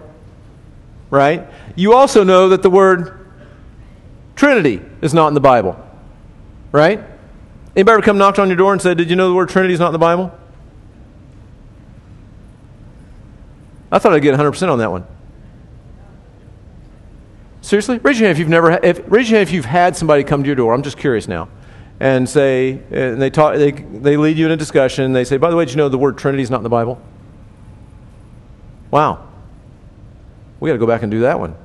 right, you also know that the word Trinity is not in the Bible, right? Anybody ever come knocked on your door and said, Did you know the word Trinity is not in the Bible? I thought I'd get 100% on that one. Seriously? Raise your hand if you've never, if, raise your hand if you've had somebody come to your door. I'm just curious now. And say, and they, talk, they, they lead you in a discussion. They say, by the way, did you know the word Trinity is not in the Bible? Wow. We got to go back and do that one.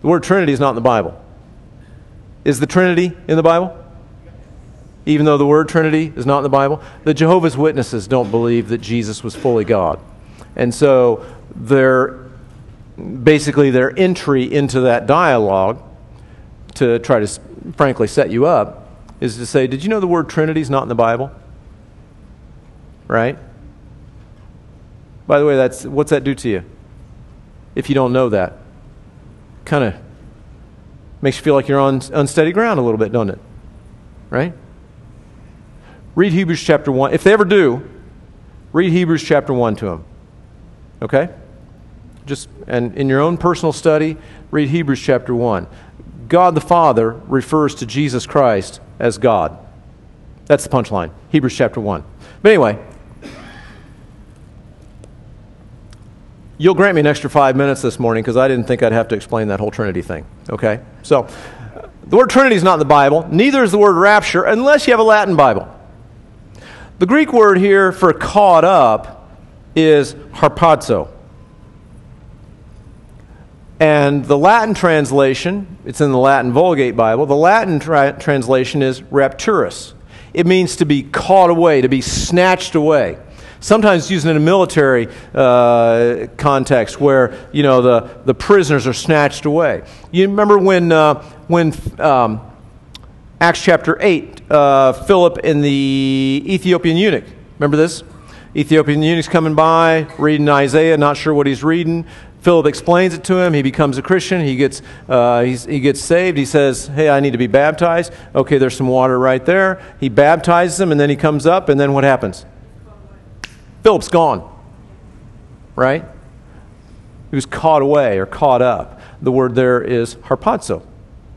The word Trinity is not in the Bible. Is the Trinity in the Bible? Even though the word Trinity is not in the Bible? The Jehovah's Witnesses don't believe that Jesus was fully God. And so their basically their entry into that dialogue to try to frankly set you up is to say, Did you know the word Trinity is not in the Bible? Right? By the way, that's, what's that do to you? If you don't know that, kind of makes you feel like you're on unsteady ground a little bit, don't it? Right? Read Hebrews chapter 1. If they ever do, read Hebrews chapter 1 to them. Okay? Just and in your own personal study, read Hebrews chapter 1. God the Father refers to Jesus Christ as God. That's the punchline. Hebrews chapter 1. But anyway, you'll grant me an extra five minutes this morning because I didn't think I'd have to explain that whole Trinity thing. Okay? So, the word Trinity is not in the Bible. Neither is the word rapture unless you have a Latin Bible. The Greek word here for caught up is harpazo. And the Latin translation, it's in the Latin Vulgate Bible, the Latin tra- translation is rapturus. It means to be caught away, to be snatched away. Sometimes used in a military uh, context where, you know, the, the prisoners are snatched away. You remember when, uh, when um, Acts chapter 8, uh, Philip and the Ethiopian eunuch, remember this? Ethiopian eunuch's coming by, reading Isaiah, not sure what he's reading. Philip explains it to him. He becomes a Christian. He gets, uh, he gets saved. He says, Hey, I need to be baptized. Okay, there's some water right there. He baptizes him, and then he comes up, and then what happens? Philip's gone. Right? He was caught away or caught up. The word there is harpazo,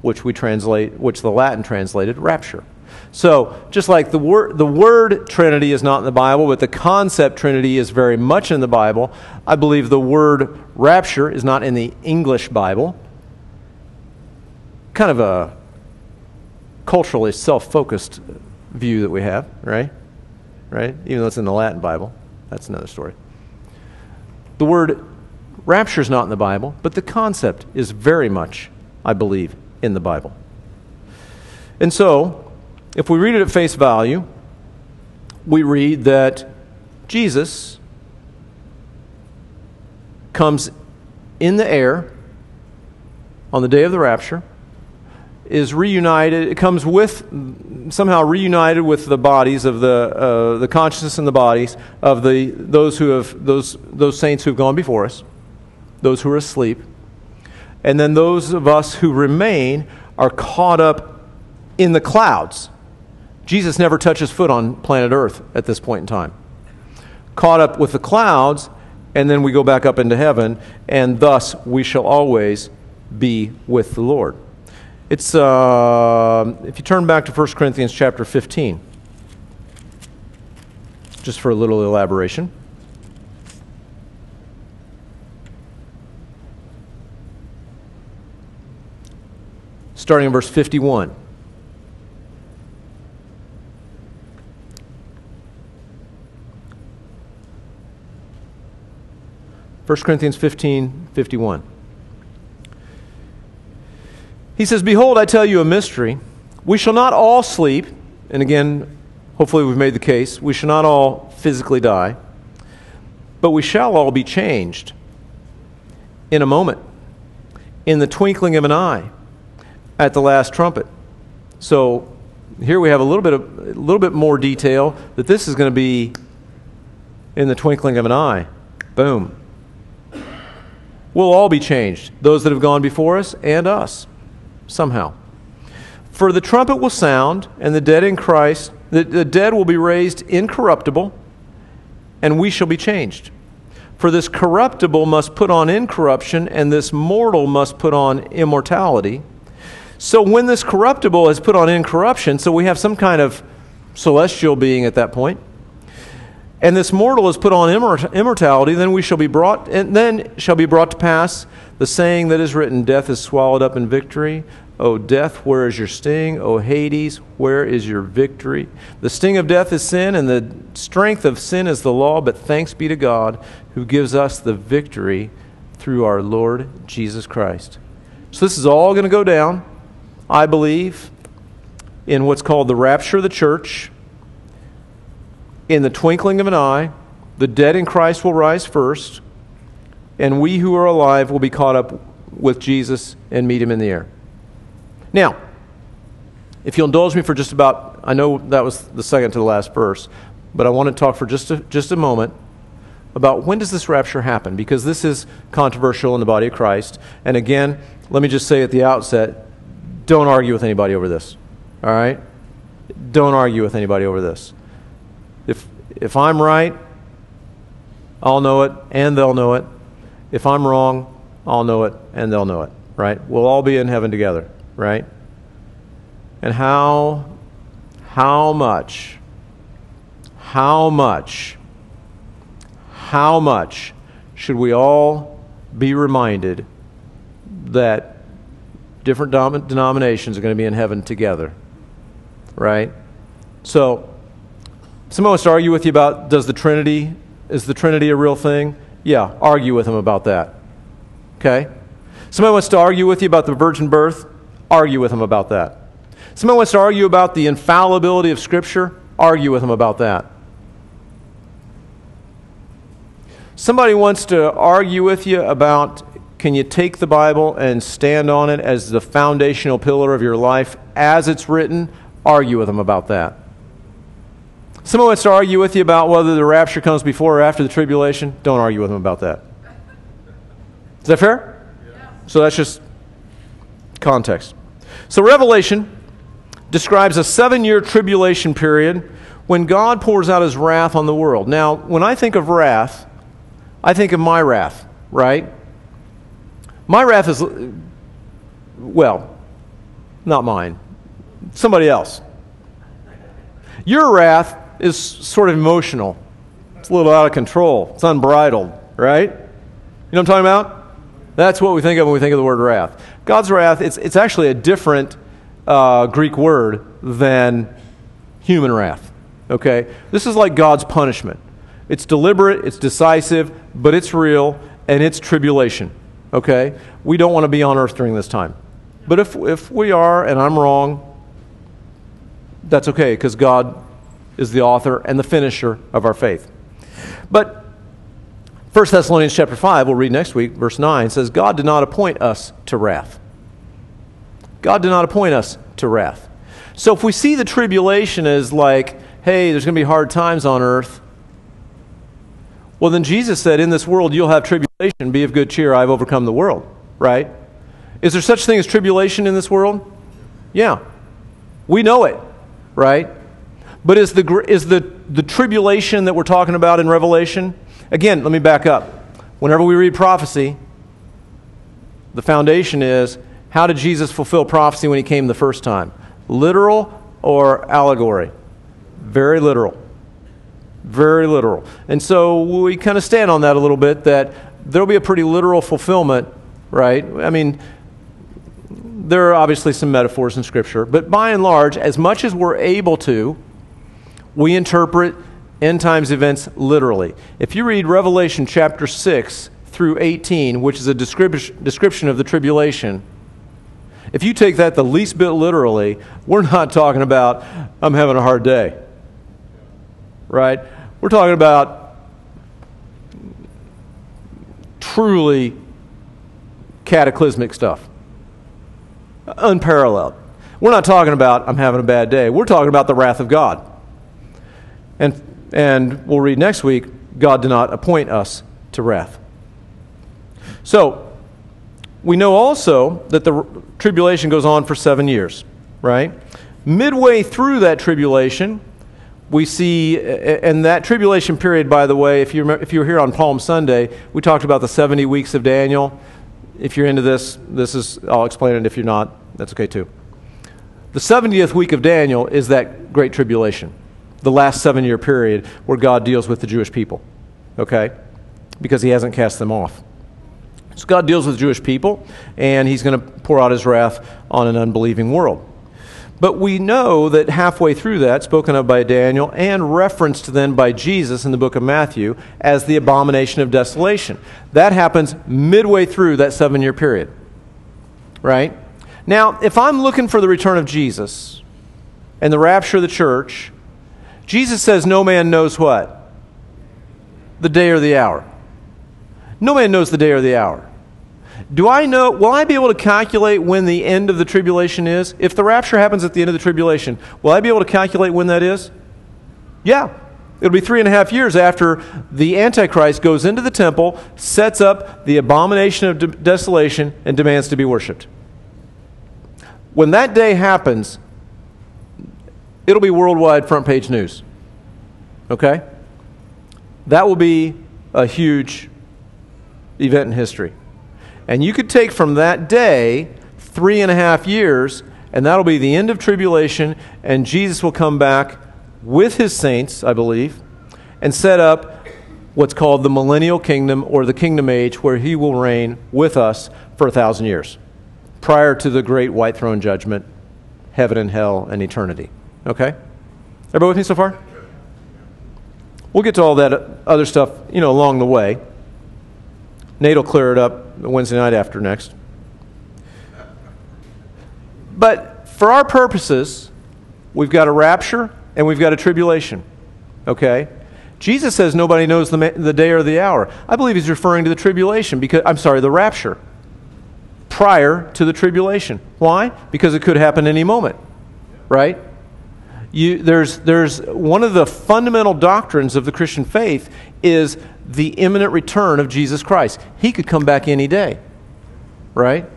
which we translate, which the Latin translated rapture. So, just like the word, the word Trinity is not in the Bible, but the concept Trinity is very much in the Bible, I believe the word rapture is not in the English Bible. Kind of a culturally self focused view that we have, right? Right? Even though it's in the Latin Bible. That's another story. The word rapture is not in the Bible, but the concept is very much, I believe, in the Bible. And so, if we read it at face value, we read that Jesus comes in the air on the day of the rapture, is reunited, it comes with, somehow reunited with the bodies of the, uh, the consciousness and the bodies of the, those who have, those, those saints who have gone before us, those who are asleep. And then those of us who remain are caught up in the clouds Jesus never touches foot on planet Earth at this point in time. Caught up with the clouds, and then we go back up into heaven, and thus we shall always be with the Lord. It's, uh, if you turn back to 1 Corinthians chapter 15, just for a little elaboration. starting in verse 51. First Corinthians 15, 51. He says, Behold, I tell you a mystery. We shall not all sleep, and again, hopefully we've made the case, we shall not all physically die, but we shall all be changed in a moment, in the twinkling of an eye at the last trumpet. So here we have a little bit of, a little bit more detail that this is going to be in the twinkling of an eye. Boom. We'll all be changed, those that have gone before us and us, somehow. For the trumpet will sound, and the dead in Christ, the, the dead will be raised incorruptible, and we shall be changed. For this corruptible must put on incorruption, and this mortal must put on immortality. So when this corruptible is put on incorruption, so we have some kind of celestial being at that point, and this mortal is put on immortality, then we shall be brought, and then shall be brought to pass the saying that is written: Death is swallowed up in victory. O death, where is your sting? O Hades, where is your victory? The sting of death is sin, and the strength of sin is the law, but thanks be to God who gives us the victory through our Lord Jesus Christ. So this is all going to go down, I believe, in what's called the rapture of the church. In the twinkling of an eye, the dead in Christ will rise first, and we who are alive will be caught up with Jesus and meet him in the air. Now, if you'll indulge me for just about, I know that was the second to the last verse, but I want to talk for just a, just a moment about when does this rapture happen because this is controversial in the body of Christ. And again, let me just say at the outset, don't argue with anybody over this. All right? Don't argue with anybody over this. If if I'm right, I'll know it and they'll know it. If I'm wrong, I'll know it and they'll know it, right? We'll all be in heaven together right? And how, how much, how much, how much should we all be reminded that different dom- denominations are going to be in heaven together, right? So, someone wants to argue with you about does the Trinity, is the Trinity a real thing? Yeah, argue with them about that. Okay? Somebody wants to argue with you about the virgin birth? Argue with them about that. Someone wants to argue about the infallibility of Scripture? Argue with them about that. Somebody wants to argue with you about can you take the Bible and stand on it as the foundational pillar of your life as it's written? Argue with them about that. Someone wants to argue with you about whether the rapture comes before or after the tribulation? Don't argue with them about that. Is that fair? Yeah. So that's just context. So, Revelation describes a seven year tribulation period when God pours out his wrath on the world. Now, when I think of wrath, I think of my wrath, right? My wrath is, well, not mine, somebody else. Your wrath is sort of emotional, it's a little out of control, it's unbridled, right? You know what I'm talking about? That's what we think of when we think of the word wrath. God's wrath, it's, it's actually a different uh, Greek word than human wrath. Okay? This is like God's punishment. It's deliberate, it's decisive, but it's real, and it's tribulation. Okay? We don't want to be on earth during this time. But if, if we are, and I'm wrong, that's okay, because God is the author and the finisher of our faith. But 1 Thessalonians chapter 5, we'll read next week, verse 9, says, God did not appoint us to wrath. God did not appoint us to wrath. So if we see the tribulation as like, hey, there's going to be hard times on earth, well, then Jesus said, in this world you'll have tribulation. Be of good cheer. I've overcome the world, right? Is there such thing as tribulation in this world? Yeah. We know it, right? But is the, is the, the tribulation that we're talking about in Revelation, Again, let me back up. Whenever we read prophecy, the foundation is how did Jesus fulfill prophecy when he came the first time? Literal or allegory? Very literal. Very literal. And so we kind of stand on that a little bit that there'll be a pretty literal fulfillment, right? I mean, there are obviously some metaphors in Scripture, but by and large, as much as we're able to, we interpret end times events literally. If you read Revelation chapter 6 through 18, which is a description, description of the tribulation, if you take that the least bit literally, we're not talking about, I'm having a hard day. Right? We're talking about truly cataclysmic stuff, unparalleled. We're not talking about, I'm having a bad day. We're talking about the wrath of God. And, and we'll read next week, God did not appoint us to wrath. So, we know also that the tribulation goes on for seven years, right? Midway through that tribulation, we see, and that tribulation period, by the way, if you, remember, if you were here on Palm Sunday, we talked about the 70 weeks of Daniel. If you're into this, this is, I'll explain it. If you're not, that's okay too. The 70th week of Daniel is that great tribulation, the last seven year period where God deals with the Jewish people, okay? Because he hasn't cast them off. So God deals with the Jewish people, and he's going to pour out his wrath on an unbelieving world. But we know that halfway through that, spoken of by Daniel and referenced then by Jesus in the book of Matthew as the abomination of desolation. That happens midway through that seven year period. Right? Now, if I'm looking for the return of Jesus and the rapture of the church, Jesus says no man knows what? The day or the hour. No man knows the day or the hour. Do I know, will I be able to calculate when the end of the tribulation is? If the rapture happens at the end of the tribulation, will I be able to calculate when that is? Yeah. It'll be three and a half years after the Antichrist goes into the temple, sets up the abomination of de- desolation, and demands to be worshiped. When that day happens, it'll be worldwide front page news. Okay? That will be a huge event in history. And you could take from that day three and a half years, and that'll be the end of tribulation, and Jesus will come back with his saints, I believe, and set up what's called the millennial kingdom or the kingdom age, where he will reign with us for a thousand years, prior to the great white throne judgment, heaven and hell, and eternity. Okay? Everybody with me so far? We'll get to all that other stuff, you know, along the way. Nate will clear it up Wednesday night after next. But for our purposes, we've got a rapture and we've got a tribulation. Okay? Jesus says nobody knows the, the day or the hour. I believe he's referring to the tribulation because I'm sorry, the rapture prior to the tribulation. Why? Because it could happen any moment. Right? You, there's, there's one of the fundamental doctrines of the Christian faith is the imminent return of Jesus Christ. He could come back any day, right?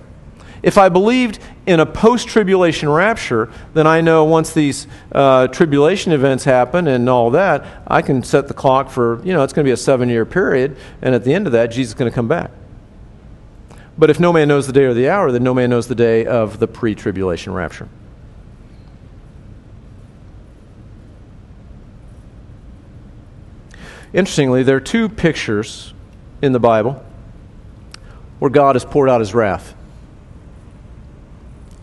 If I believed in a post tribulation rapture, then I know once these uh, tribulation events happen and all that, I can set the clock for, you know, it's going to be a seven year period, and at the end of that, Jesus is going to come back. But if no man knows the day or the hour, then no man knows the day of the pre tribulation rapture. Interestingly, there are two pictures in the Bible where God has poured out his wrath.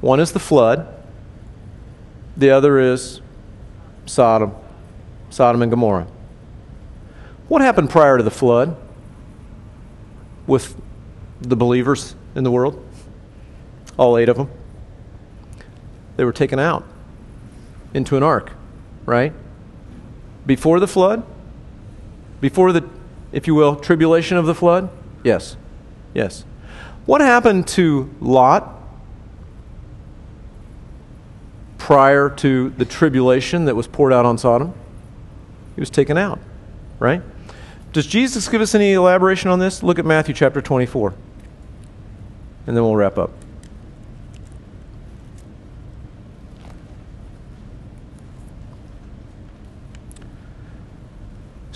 One is the flood, the other is Sodom, Sodom and Gomorrah. What happened prior to the flood with the believers in the world? All eight of them. They were taken out into an ark, right? Before the flood, before the, if you will, tribulation of the flood? Yes. Yes. What happened to Lot prior to the tribulation that was poured out on Sodom? He was taken out, right? Does Jesus give us any elaboration on this? Look at Matthew chapter 24, and then we'll wrap up.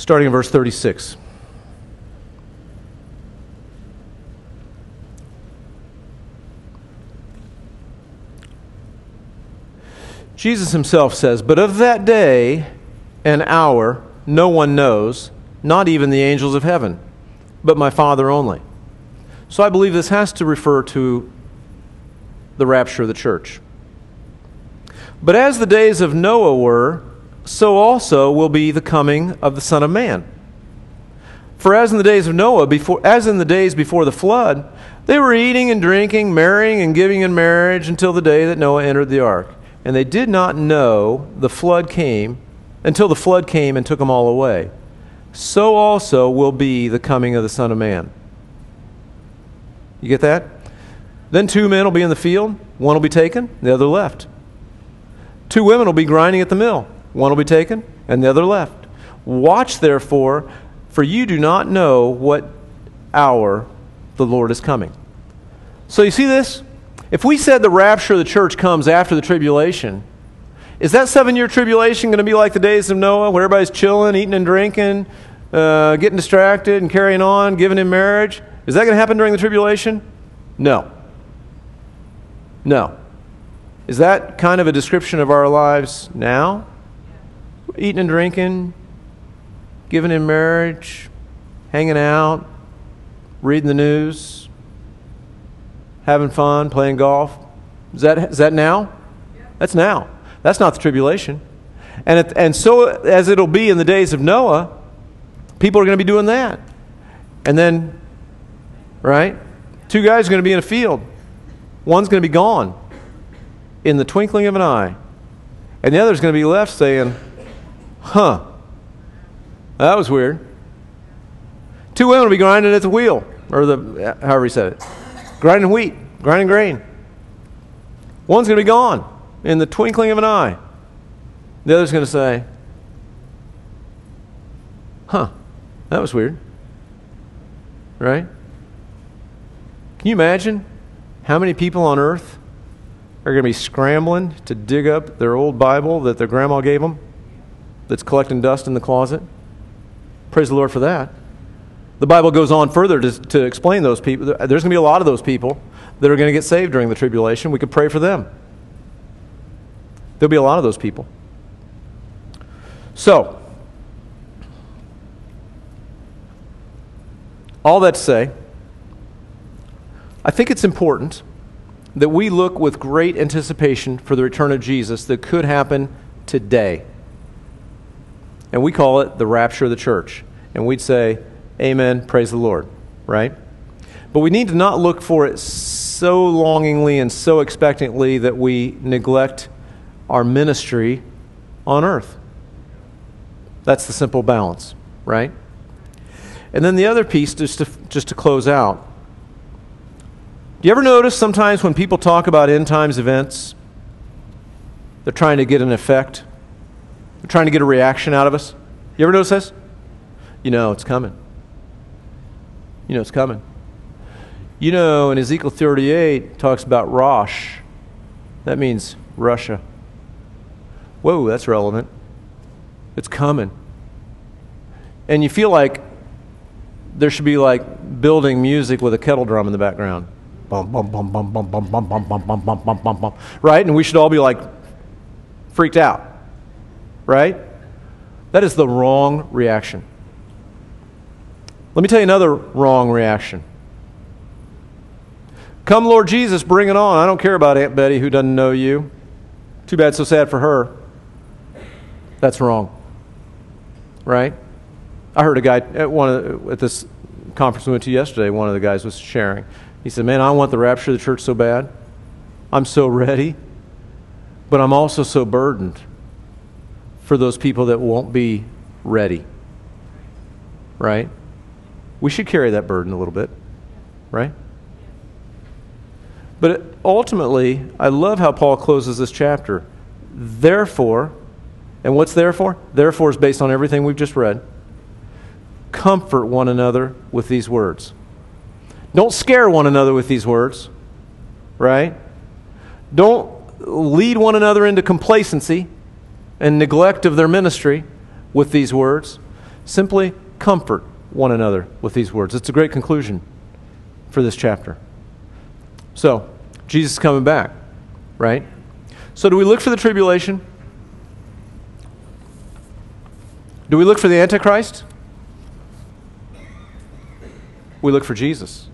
Starting in verse 36. Jesus himself says, But of that day and hour no one knows, not even the angels of heaven, but my Father only. So I believe this has to refer to the rapture of the church. But as the days of Noah were, so also will be the coming of the Son of Man. For as in the days of Noah, before, as in the days before the flood, they were eating and drinking, marrying and giving in marriage until the day that Noah entered the ark. And they did not know the flood came until the flood came and took them all away. So also will be the coming of the Son of Man. You get that? Then two men will be in the field, one will be taken, the other left. Two women will be grinding at the mill, one will be taken, and the other left. Watch therefore, for you do not know what hour the Lord is coming. So you see this? If we said the rapture of the church comes after the tribulation, is that seven year tribulation going to be like the days of Noah, where everybody's chilling, eating and drinking, uh, getting distracted, and carrying on, giving in marriage? Is that going to happen during the tribulation? No. No. Is that kind of a description of our lives now? Eating and drinking, giving in marriage, hanging out, reading the news, having fun, playing golf. Is that, is that now? That's now. That's not the tribulation. And, it, and so, as it'll be in the days of Noah, people are going to be doing that. And then, right? Two guys are going to be in a field. One's going to be gone in the twinkling of an eye. And the other's going to be left saying, huh, that was weird. Two women will be grinding at the wheel or the however he said it, grinding wheat, grinding grain. One's going to be gone in the twinkling of an eye. The other's going to say, "Huh, that was weird." Right? Can you imagine how many people on earth are going to be scrambling to dig up their old Bible that their grandma gave them that's collecting dust in the closet? Praise the Lord for that. The Bible goes on further to, to explain those people. There's going to be a lot of those people that are going to get saved during the tribulation. We could pray for them. There'll be a lot of those people. So, all that to say, I think it's important that we look with great anticipation for the return of Jesus that could happen today. And we call it the rapture of the church. And we'd say, Amen. Praise the Lord. Right? But we need to not look for it so longingly and so expectantly that we neglect our ministry on earth. That's the simple balance, right? And then the other piece, just to, just to close out. Do you ever notice sometimes when people talk about end times events, they're trying to get an effect? Trying to get a reaction out of us? You ever notice this? You know, it's coming. You know it's coming. You know, in Ezekiel 38, talks about Rosh. That means Russia. Whoa, that's relevant. It's coming. And you feel like there should be like building music with a kettle drum in the background. Bum, bum, bum, bum, bum, bum, bum, bum, bum, bum, bum, bum, bum, bum. Right? And we should all be like freaked out. Right? That is the wrong reaction. Let me tell you another wrong reaction. Come, Lord Jesus, bring it on. I don't care about Aunt Betty who doesn't know you. Too bad, so sad for her. That's wrong. Right? I heard a guy at one of, at this conference we went to yesterday, one of the guys was sharing. He said, Man, I want the rapture of the church so bad. I'm so <laughs> ready, but I'm also so burdened for those people that won't be ready. Right? we should carry that burden a little bit, right? But ultimately, I love how Paul closes this chapter. Therefore, and what's therefore? Therefore is based on everything we've just read. Comfort one another with these words. Don't scare one another with these words, right? Don't lead one another into complacency and neglect of their ministry with these words. Simply comfort one another with these words. It's a great conclusion for this chapter. So, Jesus is coming back, right? So, do we look for the tribulation? Do we look for the Antichrist? We look for Jesus.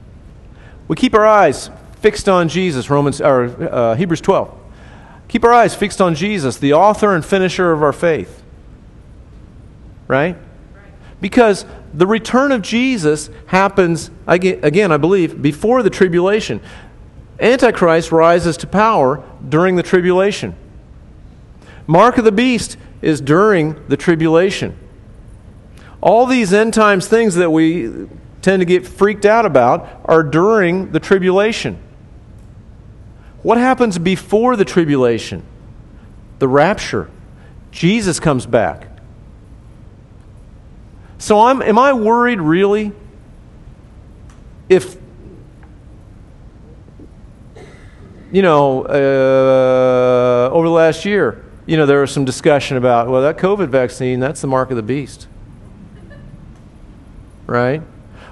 We keep our eyes fixed on Jesus, Romans or uh, Hebrews 12. Keep our eyes fixed on Jesus, the author and finisher of our faith. Right? Because the return of Jesus happens, again, I believe, before the tribulation. Antichrist rises to power during the tribulation. Mark of the beast is during the tribulation. All these end times things that we tend to get freaked out about are during the tribulation. What happens before the tribulation? The rapture. Jesus comes back. So I'm, am I worried really if, you know, uh, over the last year, you know, there was some discussion about, well, that COVID vaccine, that's the mark of the beast. Right?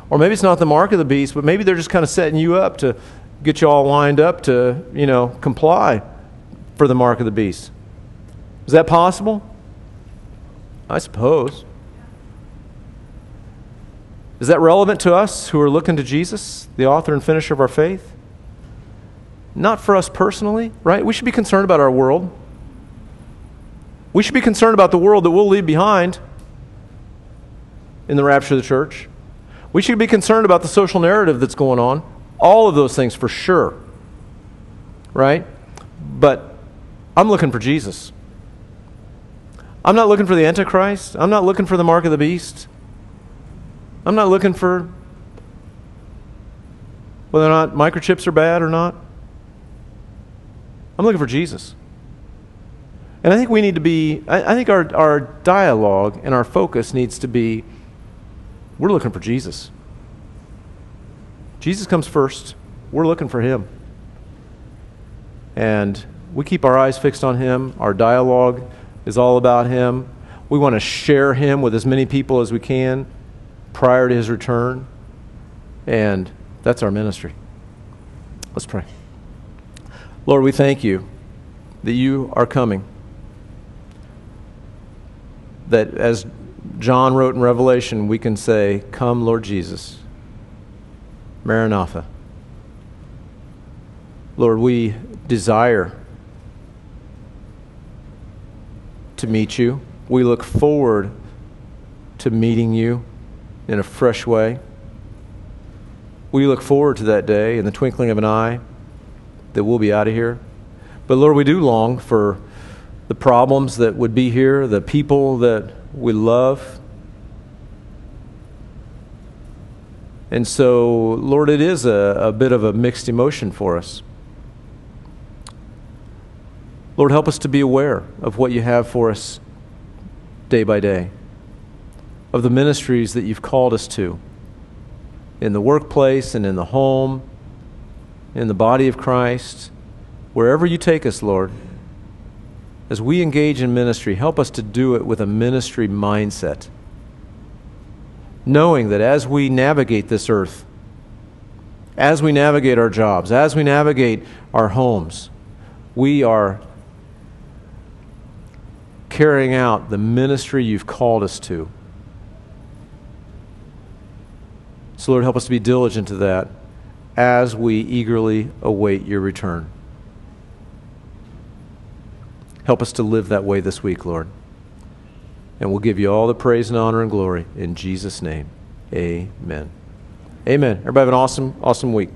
Or maybe it's not the mark of the beast, but maybe they're just kind of setting you up to get you all lined up to, you know, comply for the mark of the beast. Is that possible? I suppose. Is that relevant to us who are looking to Jesus, the author and finisher of our faith? Not for us personally, right? We should be concerned about our world. We should be concerned about the world that we'll leave behind in the rapture of the church. We should be concerned about the social narrative that's going on. All of those things for sure. Right? But I'm looking for Jesus. I'm not looking for the Antichrist. I'm not looking for the mark of the beast. I'm not looking for whether or not microchips are bad or not. I'm looking for Jesus. And I think we need to be, I, I think our, our dialogue and our focus needs to be we're looking for Jesus. Jesus comes first. We're looking for him. And we keep our eyes fixed on him. Our dialogue is all about him. We want to share him with as many people as we can prior to his return. And that's our ministry. Let's pray. Lord, we thank you that you are coming. That as John wrote in Revelation, we can say, Come, Lord Jesus. Maranatha. Lord, we desire to meet you. We look forward to meeting you in a fresh way. We look forward to that day in the twinkling of an eye that we'll be out of here. But Lord, we do long for the problems that would be here, the people that we love. And so, Lord, it is a, a bit of a mixed emotion for us. Lord, help us to be aware of what you have for us day by day, of the ministries that you've called us to in the workplace and in the home, in the body of Christ, wherever you take us, Lord. As we engage in ministry, help us to do it with a ministry mindset. Knowing that as we navigate this earth, as we navigate our jobs, as we navigate our homes, we are carrying out the ministry you've called us to. So, Lord, help us to be diligent to that as we eagerly await your return. Help us to live that way this week, Lord. And we'll give you all the praise and honor and glory in Jesus' name. Amen. Amen. Everybody have an awesome, awesome week.